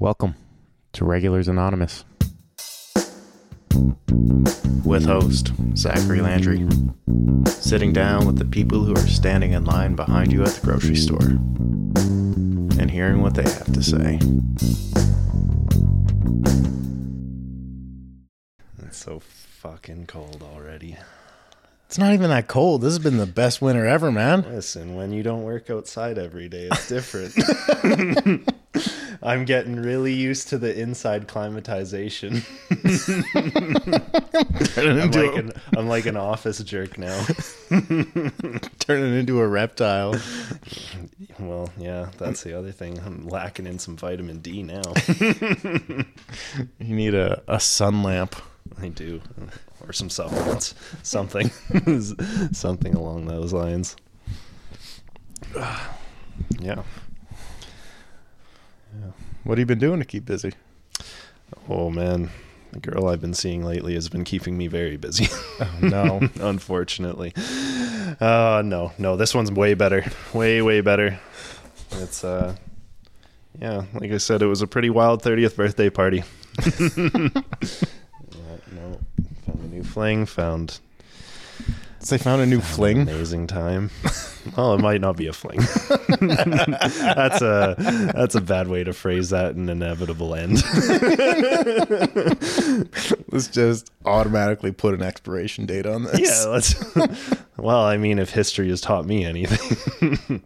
Welcome to Regulars Anonymous with host Zachary Landry, sitting down with the people who are standing in line behind you at the grocery store and hearing what they have to say. It's so fucking cold already. It's not even that cold. This has been the best winter ever, man. Listen, when you don't work outside every day, it's different. I'm getting really used to the inside climatization. I'm like, an, I'm like an office jerk now. turning into a reptile. Well, yeah, that's the other thing. I'm lacking in some vitamin D now. You need a, a sun lamp. I do. Or some supplements. Something. Something along those lines. Yeah. What have you been doing to keep busy? Oh, man. The girl I've been seeing lately has been keeping me very busy. Oh, no. unfortunately. Uh no, no, this one's way better. Way, way better. It's uh yeah, like I said, it was a pretty wild 30th birthday party. yeah, no, found a new fling, found So they found a new fling. amazing time. well, it might not be a fling. that's a that's a bad way to phrase that an inevitable end. Let's just automatically put an expiration date on this. Yeah, let's. well, I mean, if history has taught me anything,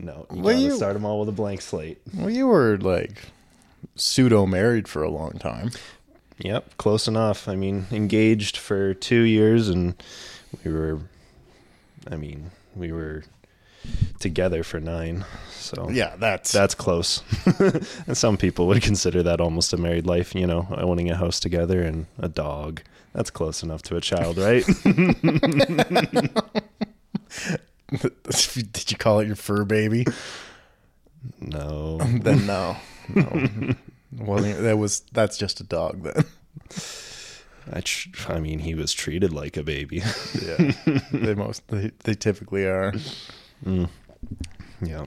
no, you Well, gotta you- start them all with a blank slate. Well, you were like pseudo married for a long time. Yep, close enough. I mean, engaged for two years, and we were. I mean, we were together for nine. So Yeah, that's that's close. and some people would consider that almost a married life. You know, owning a house together and a dog. That's close enough to a child, right? Did you call it your fur baby? no. then no. no. Wasn't that was that's just a dog then. I, tr- I mean, he was treated like a baby. Yeah. they most they, they typically are. Mm. Yeah.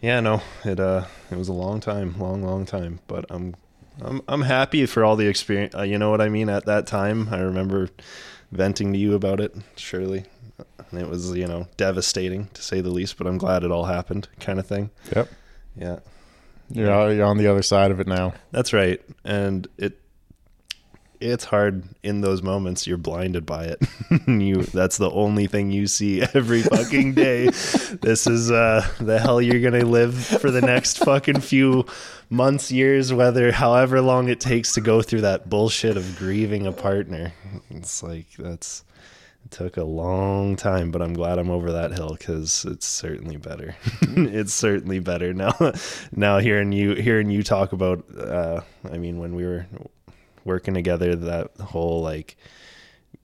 Yeah, no, it uh it was a long time, long long time, but I'm I'm I'm happy for all the experience. Uh, you know what I mean? At that time, I remember venting to you about it, surely. And it was, you know, devastating to say the least, but I'm glad it all happened, kind of thing. Yep. Yeah. You're you're on the other side of it now. That's right. And it it's hard in those moments you're blinded by it. you that's the only thing you see every fucking day. this is uh the hell you're to live for the next fucking few months, years, whether however long it takes to go through that bullshit of grieving a partner. It's like that's it took a long time, but I'm glad I'm over that hill because it's certainly better. it's certainly better now. now hearing you hearing you talk about, uh, I mean, when we were working together, that whole like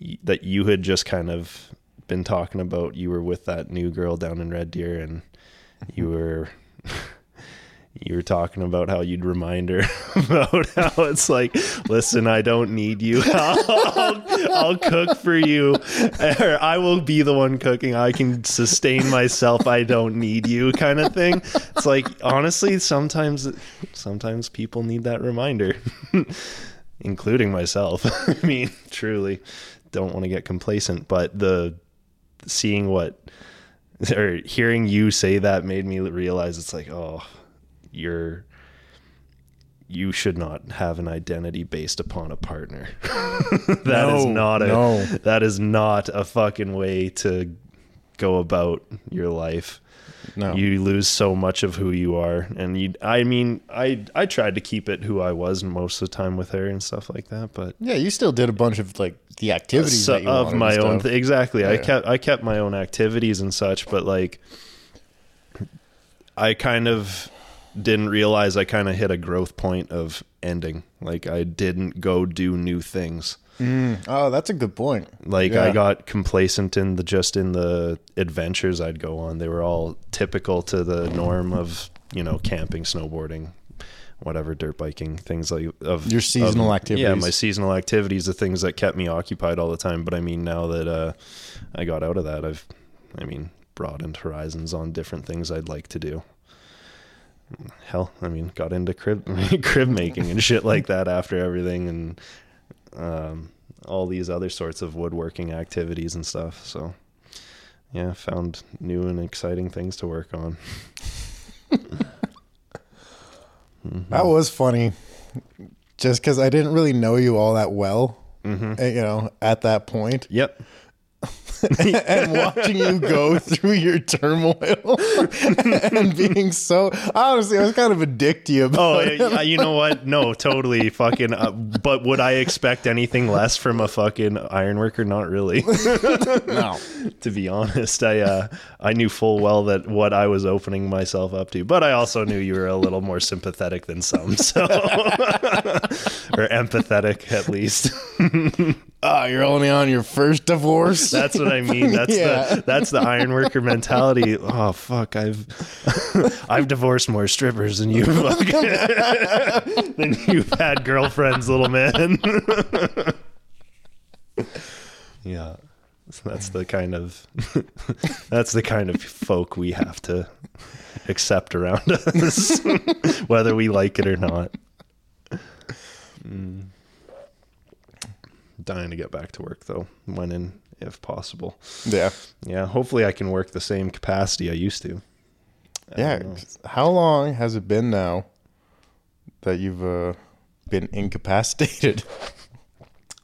y- that you had just kind of been talking about. You were with that new girl down in Red Deer, and mm-hmm. you were. You were talking about how you'd remind her about how it's like, listen, I don't need you. I'll, I'll cook for you, or I will be the one cooking. I can sustain myself. I don't need you, kind of thing. It's like honestly, sometimes, sometimes people need that reminder, including myself. I mean, truly, don't want to get complacent, but the seeing what or hearing you say that made me realize it's like, oh, you're you should not have an identity based upon a partner. That is No, not a no. that is not a fucking way to go about your life. No. You lose so much of who you are. And you I mean, I I tried to keep it who I was most of the time with her and stuff like that, but Yeah, you still did a bunch of like the activities so- that you of my own th- exactly. I kept i kept my own activities and such but like i kind of didn't realize i kind of hit a growth point of ending. Like i didn't go do new things Oh, that's a good point. like i got complacent in the just in the adventures i'd go on. They were all typical to the norm of you know camping snowboarding whatever dirt biking things like of Your seasonal of- activities. yeah my seasonal activities the things that kept me occupied all the time. But i mean now that uh i got out of that i've i mean broadened horizons on different things i'd like to do. Hell, I mean, got into crib crib making and shit like that after everything, and um, all these other sorts of woodworking activities and stuff. So, yeah, found new and exciting things to work on. That was funny. Just because I didn't really know you all that well, Mm-hmm. eh, you know, at that point, Yep. and watching you go through your turmoil and being so honestly, I was kind of a dick to you. Oh, yeah, you know what? No, totally fucking. Uh, but would I expect anything less from a fucking ironworker? Not really. no. to be honest, I uh, I knew full well that what I was opening myself up to, but I also knew you were a little more sympathetic than some, so or empathetic at least. Oh, you're only on your first divorce. That's what I mean. That's Yeah. the that's the ironworker mentality. Oh fuck, I've I've divorced more strippers than you fucking than you've had girlfriends, little man. yeah. So that's the kind of that's the kind of folk we have to accept around us, whether we like it or not. Mm. Dying to get back to work though, when and if possible. yeah. Yeah, hopefully I can work the same capacity I used to. I Yeah. How long has it been now that you've uh, been incapacitated?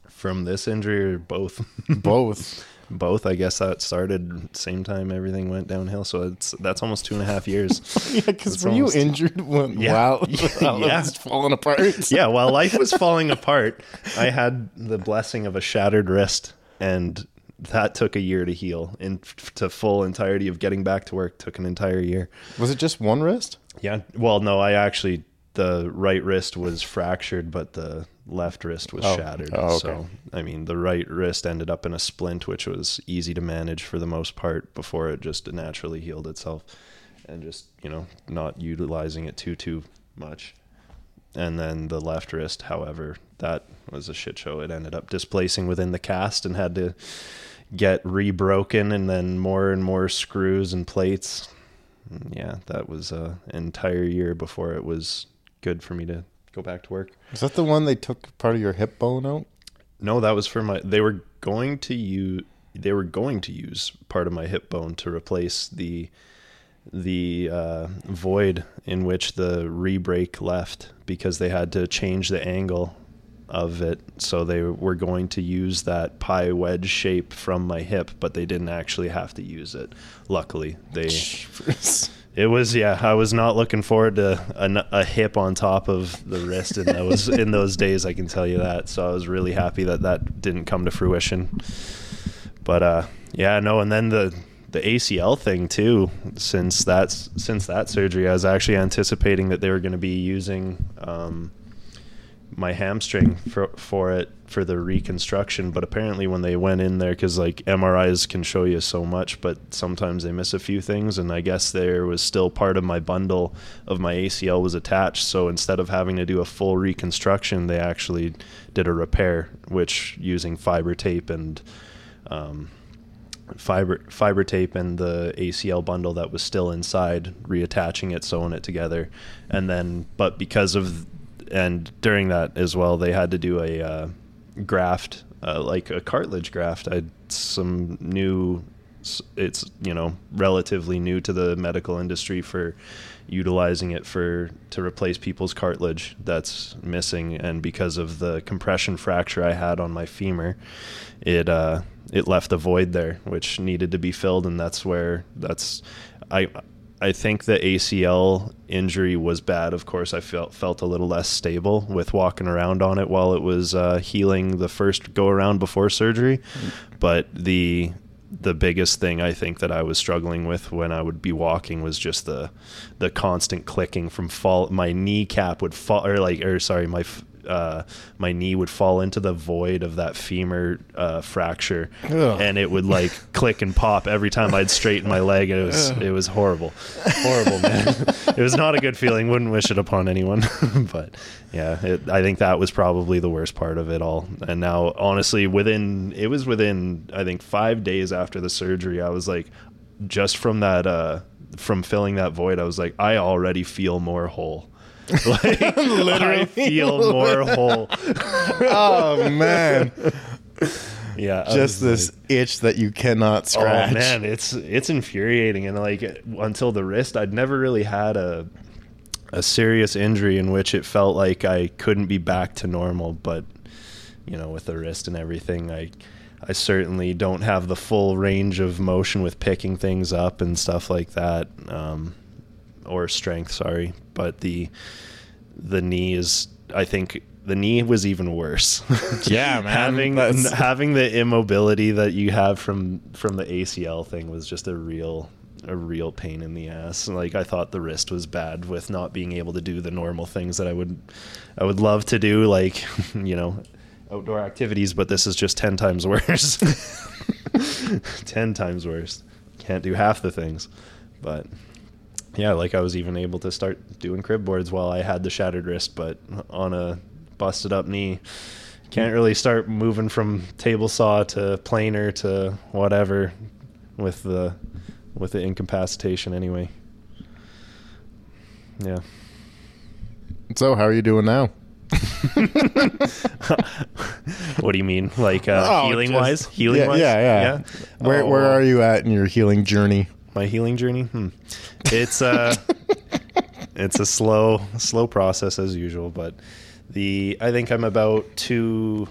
From this injury or both? Both. both. I guess that started same time everything went downhill. So it's that's almost two and a half years. yeah, because were you injured when, Yeah. while, while Yeah. it was falling apart? yeah, while life was falling apart, I had the blessing of a shattered wrist, and that took a year to heal. And f- to full entirety of getting back to work took an entire year. Was it just one wrist? Yeah. Well, no, I actually the right wrist was fractured, but the left wrist was Oh. shattered. Oh, okay. So, I mean, the right wrist ended up in a splint, which was easy to manage for the most part before it just naturally healed itself, and just you know not utilizing it too too much. And then the left wrist, however, that was a shit show. It ended up displacing within the cast and had to get rebroken, and then more and more screws and plates yeah, that was an entire year before it was good for me to go back to work. Is that the one they took part of your hip bone out? No, that was for my. They were going to use. They were going to use part of my hip bone to replace the the uh, void in which the re-break left because they had to change the angle of it. So they were going to use that pie wedge shape from my hip, but they didn't actually have to use it. Luckily, they. It was yeah. I was not looking forward to a, a hip on top of the wrist in those in those days. I can tell you that. So I was really happy that that didn't come to fruition. But uh, yeah, no. And then the the ACL thing too. Since that's since that surgery, I was actually anticipating that they were going to be using um, my hamstring for for it for the reconstruction. But apparently, when they went in there, because like MRIs can show you so much, but sometimes they miss a few things. And I guess there was still part of my bundle of my ACL was attached. So instead of having to do a full reconstruction, they actually did a repair, which using fiber tape and um, fiber fiber tape and the ACL bundle that was still inside, reattaching it, sewing it together, and then but because of and during that as well, they had to do a uh, graft, uh, like a cartilage graft. I some new. It's you know relatively new to the medical industry for utilizing it for to replace people's cartilage that's missing and because of the compression fracture I had on my femur it uh it left a void there which needed to be filled and that's where that's I I think the ACL injury was bad. Of course, I felt felt a little less stable with walking around on it while it was uh, healing the first go around before surgery. But the the biggest thing I think that I was struggling with when I would be walking was just the the constant clicking from fall. My kneecap would fall, or like, or sorry, my uh, my knee would fall into the void of that femur uh, fracture, Ugh. and it would like click and pop every time I'd straighten my leg. It was it was horrible, horrible, man. it was not a good feeling. Wouldn't wish it upon anyone. but yeah, it, I think that was probably the worst part of it all. And now, honestly, within it was within I think five days after the surgery, I was like, just from that uh, from filling that void, I was like, I already feel more whole. Like I feel more whole. oh man, Yeah, just this like, itch that you cannot scratch. Oh man, it's it's infuriating, and like until the wrist, I'd never really had a a serious injury in which it felt like I couldn't be back to normal. But you know, with the wrist and everything, I I certainly don't have the full range of motion with picking things up and stuff like that, um, or strength. Sorry, but the the knee is, I think. The knee was even worse. Yeah, man. having That's- having the immobility that you have from from the ACL thing was just a real a real pain in the ass. Like I thought the wrist was bad with not being able to do the normal things that I would I would love to do like, you know, outdoor activities, but this is just 10 times worse. 10 times worse. Can't do half the things. But yeah, like I was even able to start doing crib boards while I had the shattered wrist, but on a busted up knee. Can't really start moving from table saw to planer to whatever with the with the incapacitation anyway. Yeah. So how are you doing now? what do you mean? Like uh, Oh, healing just- wise? Healing yeah, wise? Yeah, yeah. Where where Oh. are you at in your healing journey? My healing journey? Hmm. it's uh it's a slow slow process as usual but the i think i'm about two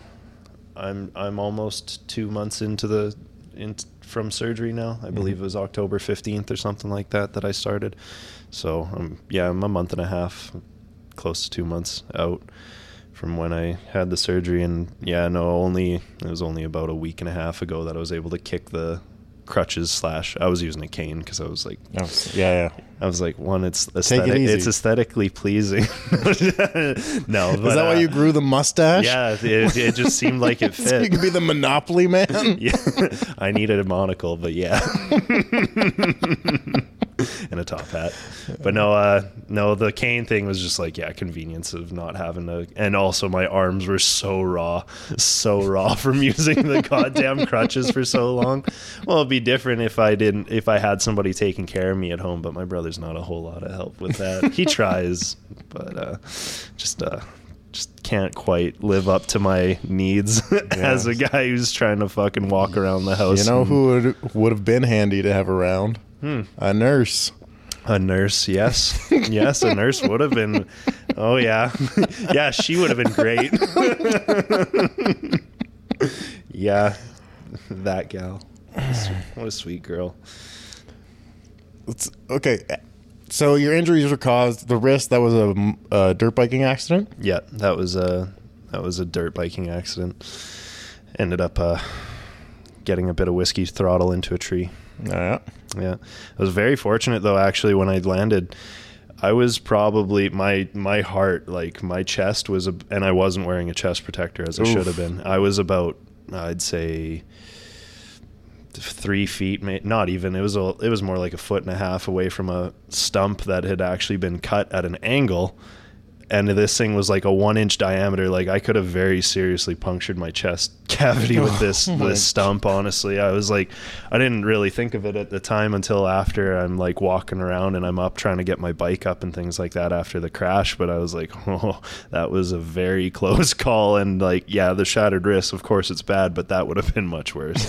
i'm i'm almost two months into the in from surgery now. I believe it was october 15th or something like that that i started. So um yeah i'm a month and a half close to two months out from when I had the surgery, and yeah, no, only it was only about a week and a half ago that I was able to kick the crutches slash. I was using a cane because I was like, Oh, yeah, yeah. I was like, one, it's aesthetic, easy. it's aesthetically pleasing. no, Is but, that why uh, you grew the mustache? Yeah, it, it just seemed like it So fit. you could be the Monopoly man. Yeah, I needed a monocle, but yeah, and a top hat. But no, uh, no, the cane thing was just like yeah, convenience of not having to, and also my arms were so raw, so raw from using the goddamn crutches for so long. Well, it'd be different if I didn't, if I had somebody taking care of me at home. But my brother's not a whole lot of help with that. He tries, but uh, just uh, just can't quite live up to my needs as a guy who's trying to fucking walk around the house. You know who would would have been handy to have around? Hmm. A nurse. A nurse, yes, yes, a nurse would have been. Oh yeah, yeah, she would have been great. yeah, that gal. What a sweet- What a sweet girl. It's, okay, so your injuries were caused the wrist. That was a, a dirt biking accident. Yeah, that was a that was a dirt biking accident. Ended up uh, getting a bit of whiskey throttle into a tree. Yeah. Yeah, I was very fortunate though. Actually, when I landed, I was probably my my heart, like my chest was, a, and I wasn't wearing a chest protector as I should have been. I was about, I'd say, three feet, not even. It was a, it was more like a foot and a half away from a stump that had actually been cut at an angle. And this thing was like a one inch diameter. Like I could have very seriously punctured my chest cavity with this Oh this stump. Honestly, I was like, I didn't really think of it at the time until after I'm like walking around and I'm up trying to get my bike up and things like that after the crash. But I was like, oh, that was a very close call. And like, yeah, the shattered wrist. Of course, it's bad, but that would have been much worse.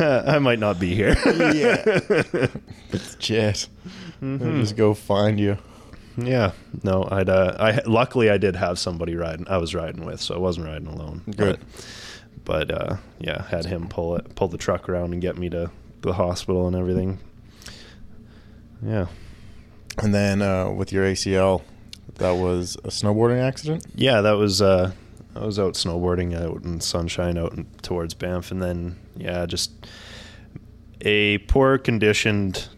I might not be here. Yeah. Shit. Mm-hmm. Just go find you. Yeah, no, I'd. Uh, I luckily I did have somebody riding. I was riding with, so I wasn't riding alone. Good. But, but uh, yeah, had him pull it, pull the truck around and get me to the hospital and everything. Yeah, And then uh, with your ACL, that was a snowboarding accident. yeah, that was. Uh, I was out snowboarding out in sunshine out in, towards Banff, and then yeah, just a poor conditioned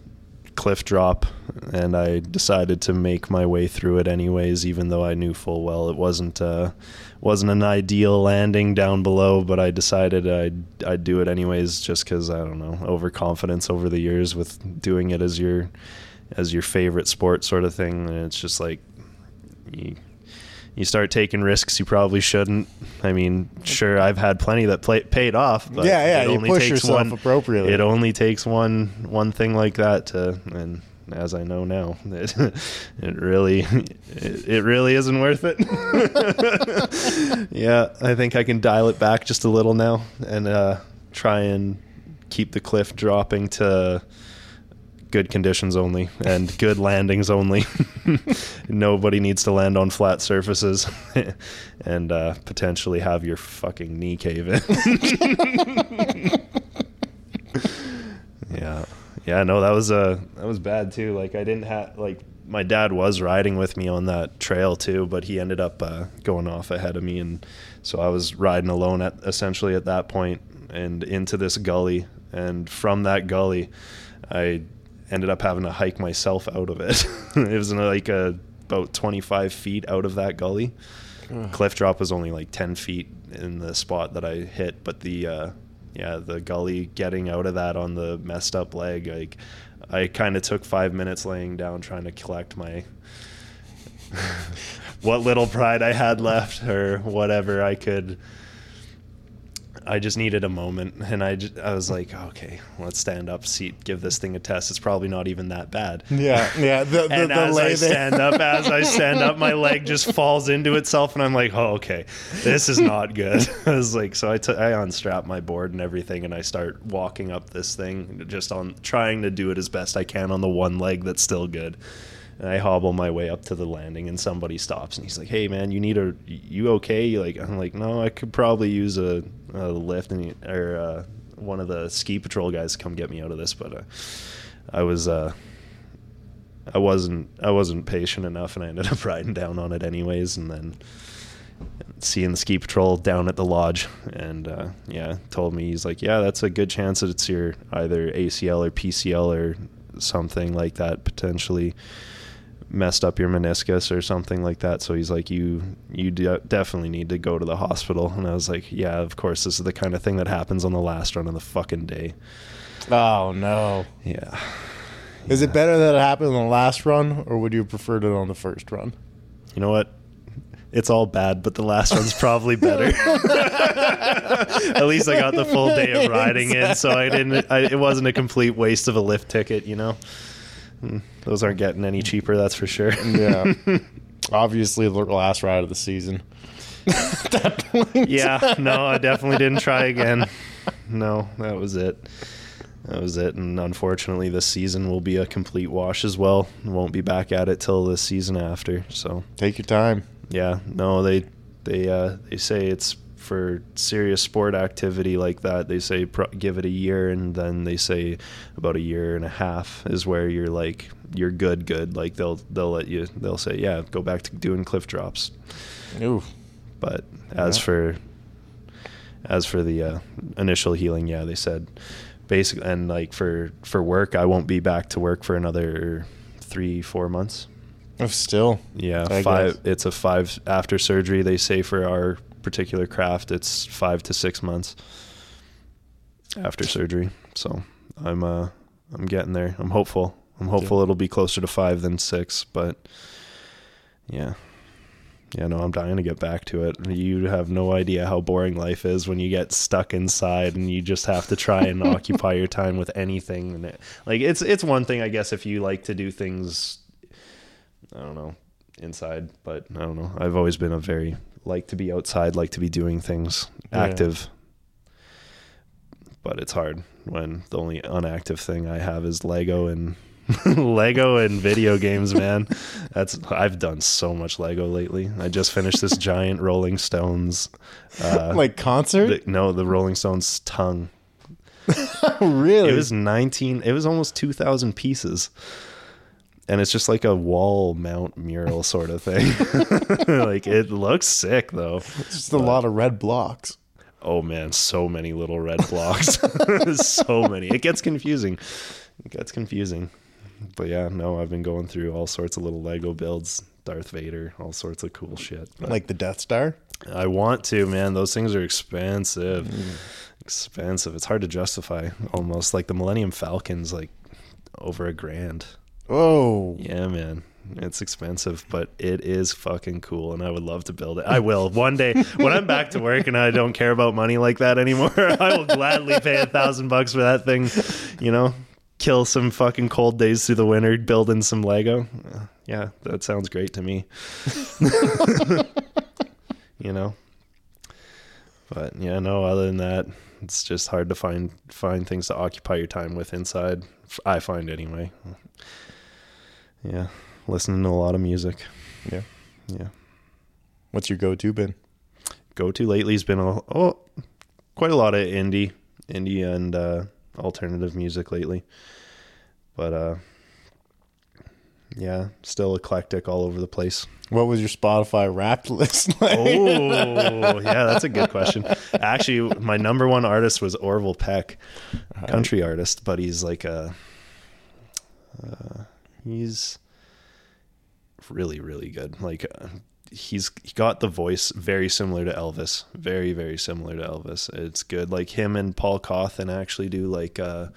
cliff drop, and I decided to make my way through it anyways, even though I knew full well it wasn't uh, wasn't an ideal landing down below. But I decided I'd I'd do it anyways, just because I don't know overconfidence over the years with doing it as your as your favorite sport sort of thing. And it's just like you you start taking risks you probably shouldn't. I mean, sure, I've had plenty that play, paid off. But Yeah, yeah, it you only push takes yourself one, appropriately. It only takes one one thing like that to, and as I know now, it, it really it, it really isn't worth it. yeah, I think I can dial it back just a little now and uh, try and keep the cliff dropping to good conditions only and good landings only. Nobody needs to land on flat surfaces and uh, potentially have your fucking knee cave in. yeah. Yeah, no, that was uh that was bad too. Like I didn't have like my dad was riding with me on that trail too, but he ended up uh, going off ahead of me, and so I was riding alone at essentially at that point and into this gully, and from that gully, I ended up having to hike myself out of it. it was like a, about 25 feet out of that gully. Cliff drop was only like 10 feet in the spot that I hit, but the uh, yeah, the gully getting out of that on the messed up leg, like I kind of took five minutes laying down trying to collect my what little pride I had left or whatever I could. I just needed a moment, and I just, I was like, okay, let's stand up, seat, give this thing a test. It's probably not even that bad. Yeah, yeah. The, the, And the as I stand up, as I stand up, my leg just falls into itself, and I'm like, "Oh, okay, this is not good." I was like, so I took- I unstrap my board and everything, and I start walking up this thing, just on trying to do it as best I can on the one leg that's still good. And I hobble my way up to the landing, and somebody stops, and he's like, "Hey, man, you need a you okay?" Like I'm like, "No, I could probably use a, a lift," and or uh, one of the ski patrol guys to come get me out of this, but uh, I was. Uh, I wasn't I wasn't patient enough, and I ended up riding down on it anyways, and then seeing the ski patrol down at the lodge, and uh, yeah, told me he's like, yeah, that's a good chance that it's your either ACL or PCL or something like that potentially messed up your meniscus or something like that. So he's like, you you de- definitely need to go to the hospital, and I was like, yeah, of course, this is the kind of thing that happens on the last run of the fucking day. Oh no. Yeah. Is it better that it happened on the last run, or would you have preferred it on the first run? You know what? It's all bad, but the last one's probably better. At least I got the full day of riding in, so I didn't. I, it wasn't a complete waste of a lift ticket, you know. Mm, Those aren't getting any cheaper, that's for sure. Yeah. Obviously, the last ride of the season. At that point. yeah, no, I definitely didn't try again. No, that was it. That was it, and unfortunately, this season will be a complete wash as well. Won't be back at it till the season after. So Take your time. Yeah, no, they they uh, they say it's for serious sport activity like that. They say pro- give it a year, and then they say about a year and a half is where you're like you're good, good. Like they'll they'll let you they'll say yeah, go back to doing cliff drops. Ooh. But as Yeah. for as for the uh, initial healing, yeah, they said basically, and like for for work, I won't be back to work for another three four months. Oh, Still. Yeah, I five. guess. It's a five after surgery. They say for our particular craft, it's five to six months after surgery. So I'm uh I'm getting there. I'm hopeful. I'm hopeful it'll be closer to five than six. But yeah, yeah. No, I'm dying to get back to it. You have no idea how boring life is when you get stuck inside and you just have to try and occupy your time with anything. And it, like it's it's one thing, I guess, if you like to do things I don't know, inside, but I don't know. I've always been a very like to be outside, like to be doing things Yeah. active. But it's hard when the only unactive thing I have is Lego and Lego and video games, man. That's I've done so much Lego lately. I just finished this giant Rolling Stones uh like concert? the- no, the Rolling Stones tongue. really? It was 19 it was almost 2000 pieces. And it's just like a wall mount mural sort of thing. like it looks sick though. It's just a lot of red blocks. Oh man, so many little red blocks. so many. It gets confusing. It gets confusing. But yeah, no, I've been going through all sorts of little Lego builds, Darth Vader, all sorts of cool shit. But Like the Death Star? I want to, man. Those things are expensive. Expensive. It's hard to justify almost. Like the Millennium Falcon's like over a grand. Oh. Yeah, man. It's expensive, but it is fucking cool, and I would love to build it. I will one day when I'm back to work and I don't care about money like that anymore. I will gladly pay a thousand bucks for that thing. You know, kill some fucking cold days through the winter building some Lego. Yeah, that sounds great to me. you know, but yeah, no. Other than that, it's just hard to find find things to occupy your time with inside. I find anyway. Yeah, listening to a lot of music. Yeah. Yeah. What's your go-to been? Go to lately has been a oh, quite a lot of indie, indie and uh, alternative music lately. But uh, yeah, still eclectic all over the place. What was your Spotify Wrapped list like? Oh, yeah, that's a good question. Actually, my number one artist was Orville Peck, country artist, but he's like a, uh, he's really, really good. Like, uh, he's he got the voice very similar to Elvis, very, very similar to Elvis. It's good. Like him and Paul Cauthen actually do like, uh,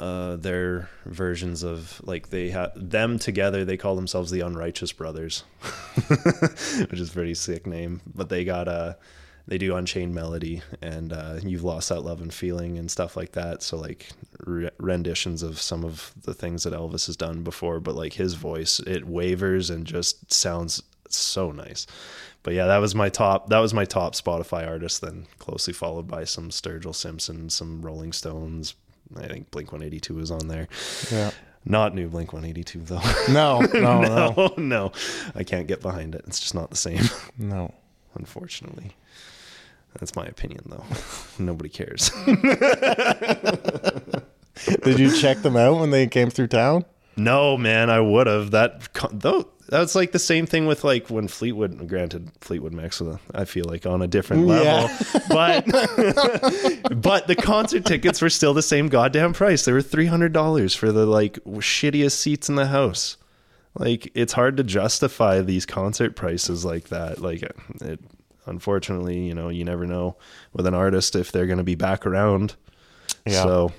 uh, their versions of like they have them together. They call themselves the Unrighteous Brothers, which is a pretty sick name. But they got uh they do Unchained Melody and uh, You've Lost That Lovin' Feeling and stuff like that. So like re- renditions of some of the things that Elvis has done before, but like his voice, it wavers and just sounds so nice. But yeah, that was my top. That was my top Spotify artist. Then closely followed by some Sturgill Simpson, some Rolling Stones, I think Blink 182 was on there. Yeah. Not new Blink 182 though. No, no, no, no, no. I can't get behind it. It's just not the same, no. unfortunately. That's my opinion though. Nobody cares. Did you check them out when they came through town? no, man, I would have. That though that's like the same thing with like when Fleetwood granted Fleetwood Max uh, I feel like on a different level. Yeah. But but the concert tickets were still the same goddamn price. They were three hundred dollars for the like shittiest seats in the house. Like it's hard to justify these concert prices like that. Like it unfortunately, you know, you never know with an artist if they're going to be back around. Yeah. So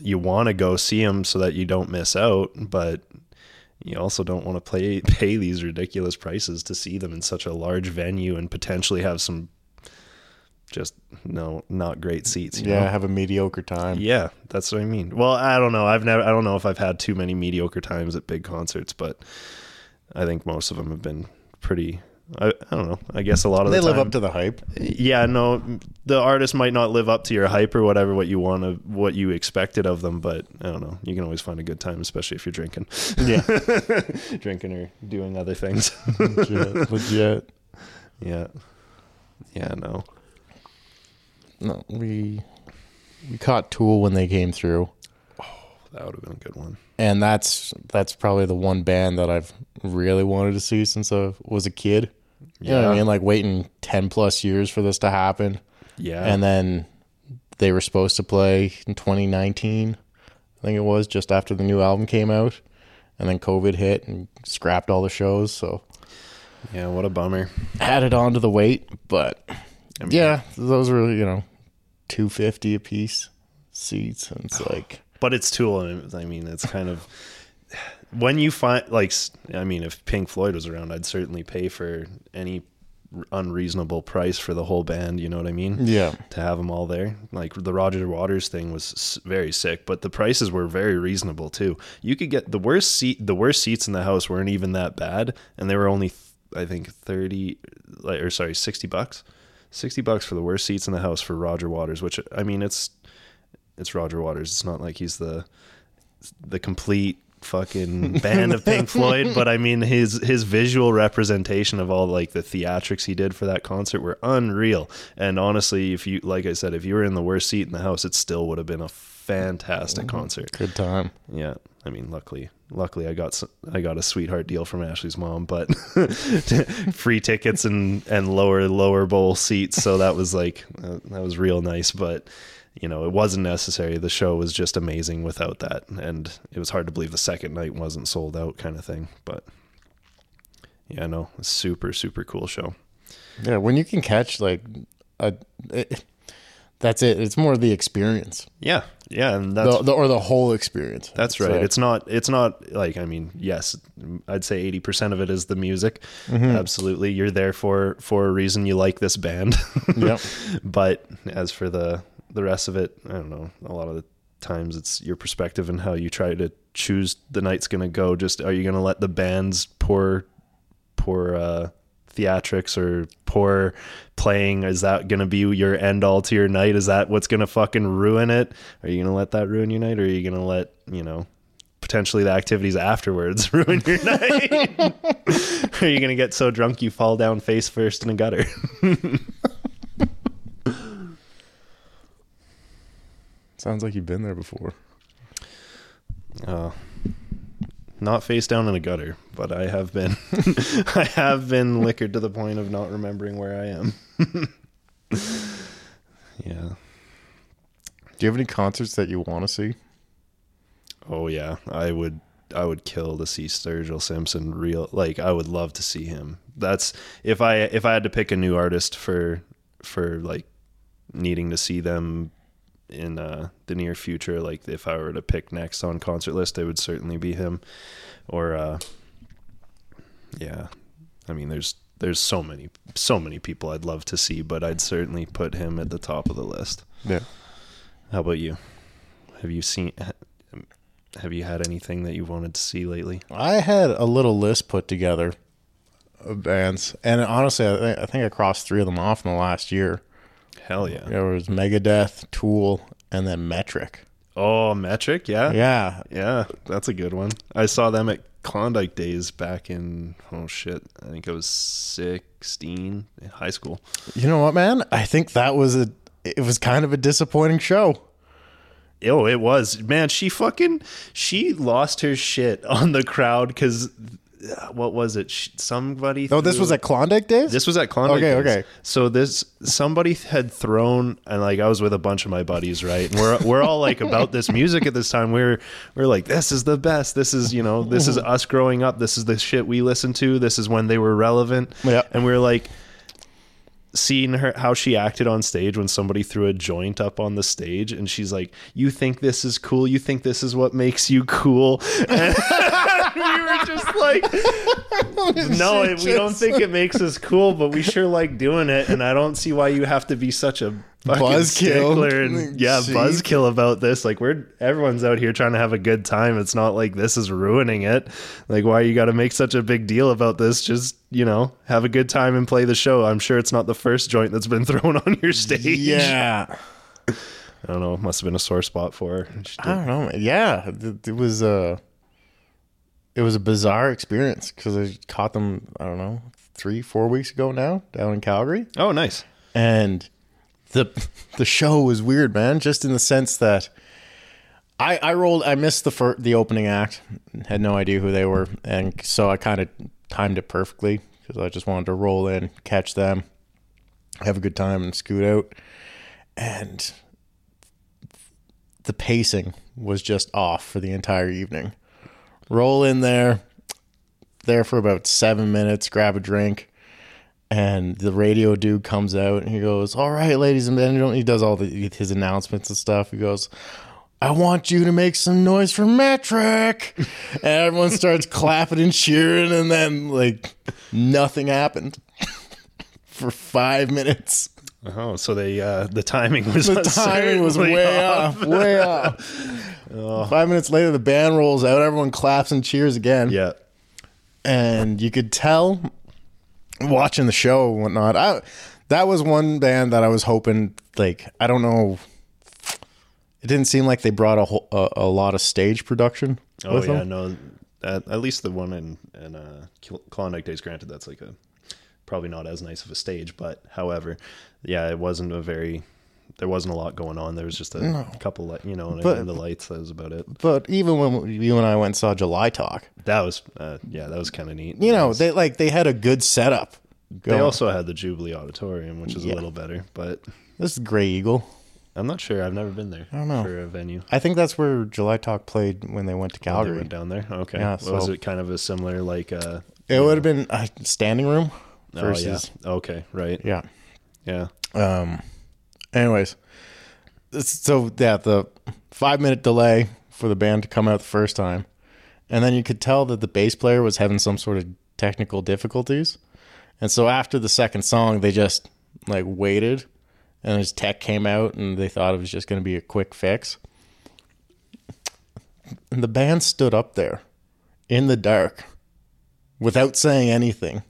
you want to go see them so that you don't miss out, but you also don't want to pay pay these ridiculous prices to see them in such a large venue and potentially have some just no not great seats. you Yeah, know? have a mediocre time. Yeah, that's what I mean. Well, I don't know. I've never. I don't know if I've had too many mediocre times at big concerts, but I think most of them have been pretty. I, I don't know. I guess a lot of They the live time, up to the hype. Yeah, no, the artist might not live up to your hype or whatever what you want to what you expected of them, but I don't know. You can always find a good time, especially if you're drinking, Yeah, drinking or doing other things. legit. legit. yeah, yeah, no, No, we we caught Tool when they came through, Oh, that would have been a good one. and that's that's probably the one band that I've really wanted to see since I was a kid. You know what I mean? Like waiting ten plus years for this to happen, Yeah, and then they were supposed to play in 2019. I think it was just after the new album came out, and then COVID hit and scrapped all the shows. So yeah, what a bummer. added on to the weight, but I mean, yeah, those were you know, two fifty a piece seats, and it's like but it's Tool. I mean, it's kind of when you find like, i mean, if Pink Floyd was around, I'd certainly pay for any unreasonable price for the whole band. You know what I mean? yeah, To have them all there, like the Roger Waters thing was very sick, but the prices were very reasonable too. You could get the worst seat, the worst seats in the house weren't even that bad, and they were only, th- I think, thirty, like or sorry, sixty bucks. 60 bucks for the worst seats in the house for Roger Waters, which I mean, it's it's Roger Waters. It's not like he's the the complete fucking band of Pink Floyd, but I mean his his visual representation of all like the theatrics he did for that concert were unreal. And honestly, if you like I said, if you were in the worst seat in the house, it still would have been a fantastic concert. good time. Yeah, I mean, luckily, luckily, I got I got a sweetheart deal from Ashley's mom, but free tickets and and lower lower bowl seats, so that was like uh, that was real nice. But you know, it wasn't necessary. The show was just amazing without that, and it was hard to believe the second night wasn't sold out, kind of thing. But yeah, no, super super cool show. Yeah, when you can catch like a, it, That's it. It's more the experience, Yeah, yeah, and that's the, the, or the whole experience. That's right. say. It's not. It's not like. I mean, yes, I'd say eighty percent of it is the music. Mm-hmm. Absolutely, you're there for for a reason. You like this band. Yep. but as for the the rest of it, I don't know. A lot of the times, it's your perspective and how you try to choose the night's going to go. Just are you going to let the band's poor poor uh, theatrics or poor playing is that going to be your end all to your night? Is that what's going to fucking ruin it? Are you going to let that ruin your night, or are you going to let you know? Potentially the activities afterwards ruin your night. are you going to get so drunk you fall down face first in a gutter? Sounds like you've been there before. Uh, not face down in a gutter, but I have been. I have been liquored to the point of not remembering where I am. yeah. Do you have any concerts that you want to see? Oh yeah. I would. I would kill to see Sturgill Simpson. Real like I would love to see him. That's if I if I had to pick a new artist for for like needing to see them in uh, the near future. Like if I were to pick next on concert list, it would certainly be him. Or uh, yeah, I mean, there's there's so many so many people I'd love to see, but I'd certainly put him at the top of the list. Yeah. How about you? Have you seen? Have you had anything that you wanted to see lately? I had a little list put together of bands, and honestly, I, I think I crossed three of them off in the last year. Hell yeah! There was Megadeth, Tool, and then Metric. Oh, Metric, yeah, Yeah, yeah, that's a good one. I saw them at Klondike Days back in oh shit, I think I was sixteen in high school. you know what, man? I think that was a. It was kind of a disappointing show. Oh, it was man. She fucking she lost her shit on the crowd because Uh, what was it? Somebody. Oh, this was at Klondike Days. This was at Klondike. Okay, Days. okay. So this somebody had thrown, and like I was with a bunch of my buddies, right? And we're we're all like about this music at this time. We're we're like, this is the best. This is you know, this is us growing up. This is the shit we listened to. This is when they were relevant. Yeah. And we are like seeing her how she acted on stage when somebody threw a joint up on the stage and she's like you think this is cool? You think this is what makes you cool? And we were just like no, we don't think it makes us cool, but we sure like doing it, and I don't see why you have to be such a Buzzkill. and yeah, See? buzzkill about this. Like we're everyone's out here trying to have a good time. It's not like this is ruining it. Like why you got to make such a big deal about this? Just you know, have a good time and play the show. I'm sure it's not the first joint that's been thrown on your stage. Yeah, I don't know. It must have been a sore spot for her. I don't know. Yeah, it, it was a. It was a bizarre experience because I caught them. I don't know, three, four weeks ago now down in Calgary. Oh, nice. and the the show was weird, man. Just in the sense that I I rolled, I missed the fir- the opening act, had no idea who they were, and so I kind of timed it perfectly because I just wanted to roll in, catch them, have a good time, and scoot out. And the pacing was just off for the entire evening. Roll in there, there for about seven minutes, grab a drink and the radio dude comes out and he goes, "All right, ladies and gentlemen," he does all the, his announcements and stuff. He goes, "I want you to make some noise for Metric," and everyone starts clapping and cheering, and then like nothing happened for five minutes. Oh, so they uh, the timing was The timing was way off, way off. Five minutes later, the band rolls out. Everyone claps and cheers again. Yeah. and you could tell watching the show and whatnot. I that was one band that I was hoping like I don't know. It didn't seem like they brought a whole, a, a lot of stage production. Oh yeah, them. no. At, at least the one in in uh, Klondike Days. Granted, that's like a probably not as nice of a stage, but however, yeah, it wasn't a very. There wasn't a lot going on. There was just a couple, li- you know, and, But- and the lights. That was about it. But even when you and I went and saw July Talk, That was, uh, yeah, that was kind of neat. you know they like they had a good setup. they also had the Jubilee Auditorium, which is Yeah. a little better, but this is Grey Eagle. I'm not sure. I've never been there. I don't know. for a venue. I think that's where July Talk played when they went to Calgary. went down there. Okay. Yeah, was so- it kind of a similar like? uh It would have been a standing room Oh versus yeah. Okay. Right. yeah. Yeah. Um, Anyways, so yeah, the five minute delay for the band to come out the first time, and then you could tell that the bass player was having some sort of technical difficulties, and so after the second song, they just like waited, and his tech came out, and they thought it was just going to be a quick fix. And the band stood up there in the dark without saying anything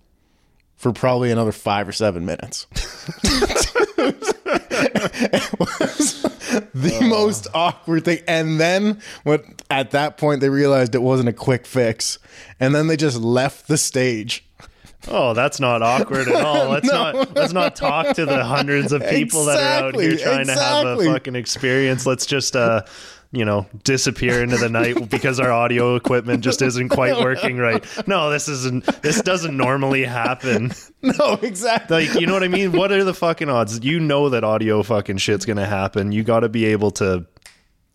for probably another five or seven minutes. it was the most awkward thing. And then what at that point they realized it wasn't a quick fix. And then they just left the stage. Oh, that's not awkward at all. Let's not let's not talk to the hundreds of people that are out here Exactly, trying to have a fucking experience. Let's just uh you know, disappear into the night because our audio equipment just isn't quite working right. No, this isn't this doesn't normally happen. No, exactly. Like, you know what I mean? What are the fucking odds? You know that audio fucking shit's gonna happen. You got to be able to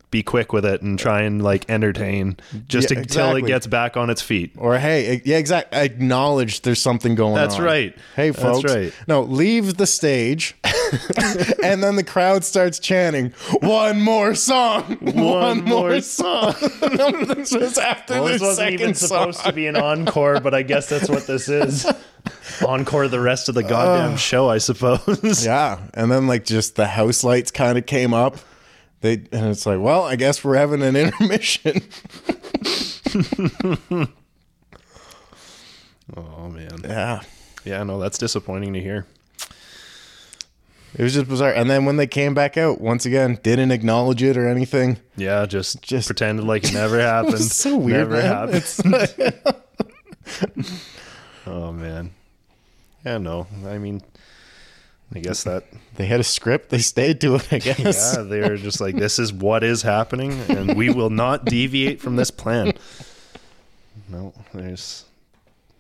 be quick with it and try and like entertain just Yeah, until it gets back on its feet. Or hey, yeah, exactly. Acknowledge there's something going That's on. That's right. Hey, That's folks. right. No, leave the stage, and then the crowd starts chanting, "One more song, one, more song." this was after Well, the this wasn't second even supposed to be an encore, but I guess that's what this is. Encore the rest of the goddamn show, I suppose. Yeah, and then like just the house lights kind of came up. They and it's like, well, I guess we're having an intermission. Oh man. yeah, Yeah, no, that's disappointing to hear. It was just bizarre. And then when they came back out, once again, didn't acknowledge it or anything. Yeah, just Just- pretended like it never happened. It's so weird. Never man. happened. It's Oh man. Yeah, no. I mean, I guess that. they had a script. They stayed to it. I guess. Yeah, they were just like, "This is what is happening, and we will not deviate from this plan." No, there's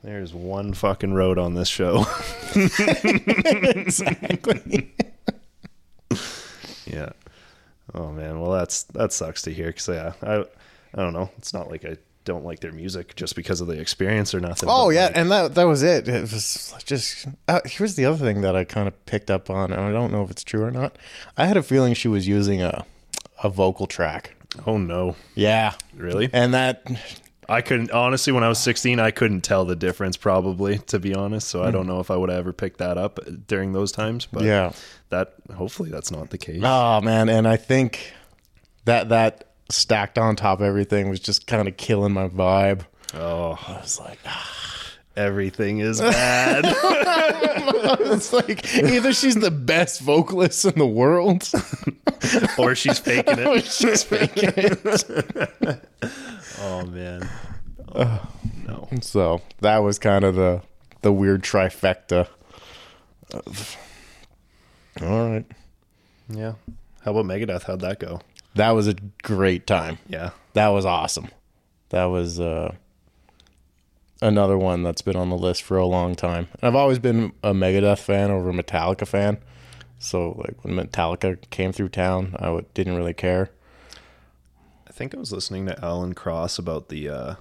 there's one fucking road on this show. exactly. Yeah. Oh man. Well, that's that sucks to hear. Cause yeah, I I don't know. It's not like I don't like their music just because of the experience or nothing. Oh yeah, like, and that that was it. It was just uh, here's the other thing that I kind of picked up on, and I don't know if it's true or not. I had a feeling she was using a a vocal track. oh no. Yeah, Really? and that I couldn't honestly when I was 16 I couldn't tell the difference probably to be honest so I don't know if I would have ever picked that up during those times but Hmm. yeah. that hopefully that's not the case. Oh man, and I think that that stacked on top of everything was just kind of killing my vibe. Oh, I was like, everything is bad. it's like either she's the best vocalist in the world, or she's faking or it. she's faking it. Oh man. no. So that was kind of the the weird trifecta. Of, all right, Yeah. How about Megadeth? How'd that go? that was a great time. Yeah. That was awesome. That was uh, another one that's been on the list for a long time. I've always been a Megadeth fan over a Metallica fan. So like when Metallica came through town, I w- didn't really care. I think I was listening to Alan Cross about the uh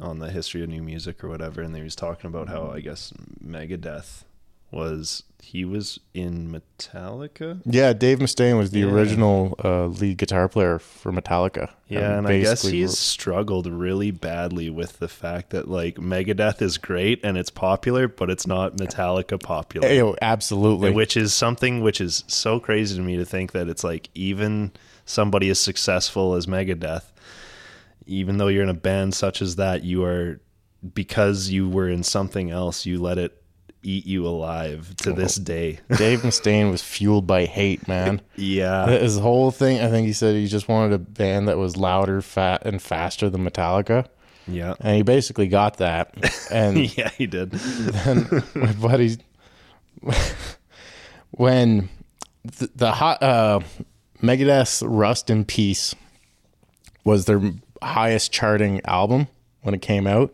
on the history of new music or whatever, and he was talking about how I guess Megadeth was he was in Metallica. Yeah, Dave Mustaine was the Yeah. original uh, lead guitar player for Metallica. Yeah, and I guess he's were- struggled really badly with the fact that like Megadeth is great and it's popular, but it's not Metallica popular. Oh, absolutely. which is something which is so crazy to me to think that it's like even somebody as successful as Megadeth, even though you're in a band such as that, you are because you were in something else, you let it eat you alive to this day. Dave Mustaine was fueled by hate, man. yeah. His whole thing, I think he said he just wanted a band that was louder, fat, and faster than Metallica. Yeah. And he basically got that. And Yeah, he did. then my buddies, when the, the hot uh, Megadeth's "Rust in Peace" was their highest charting album when it came out,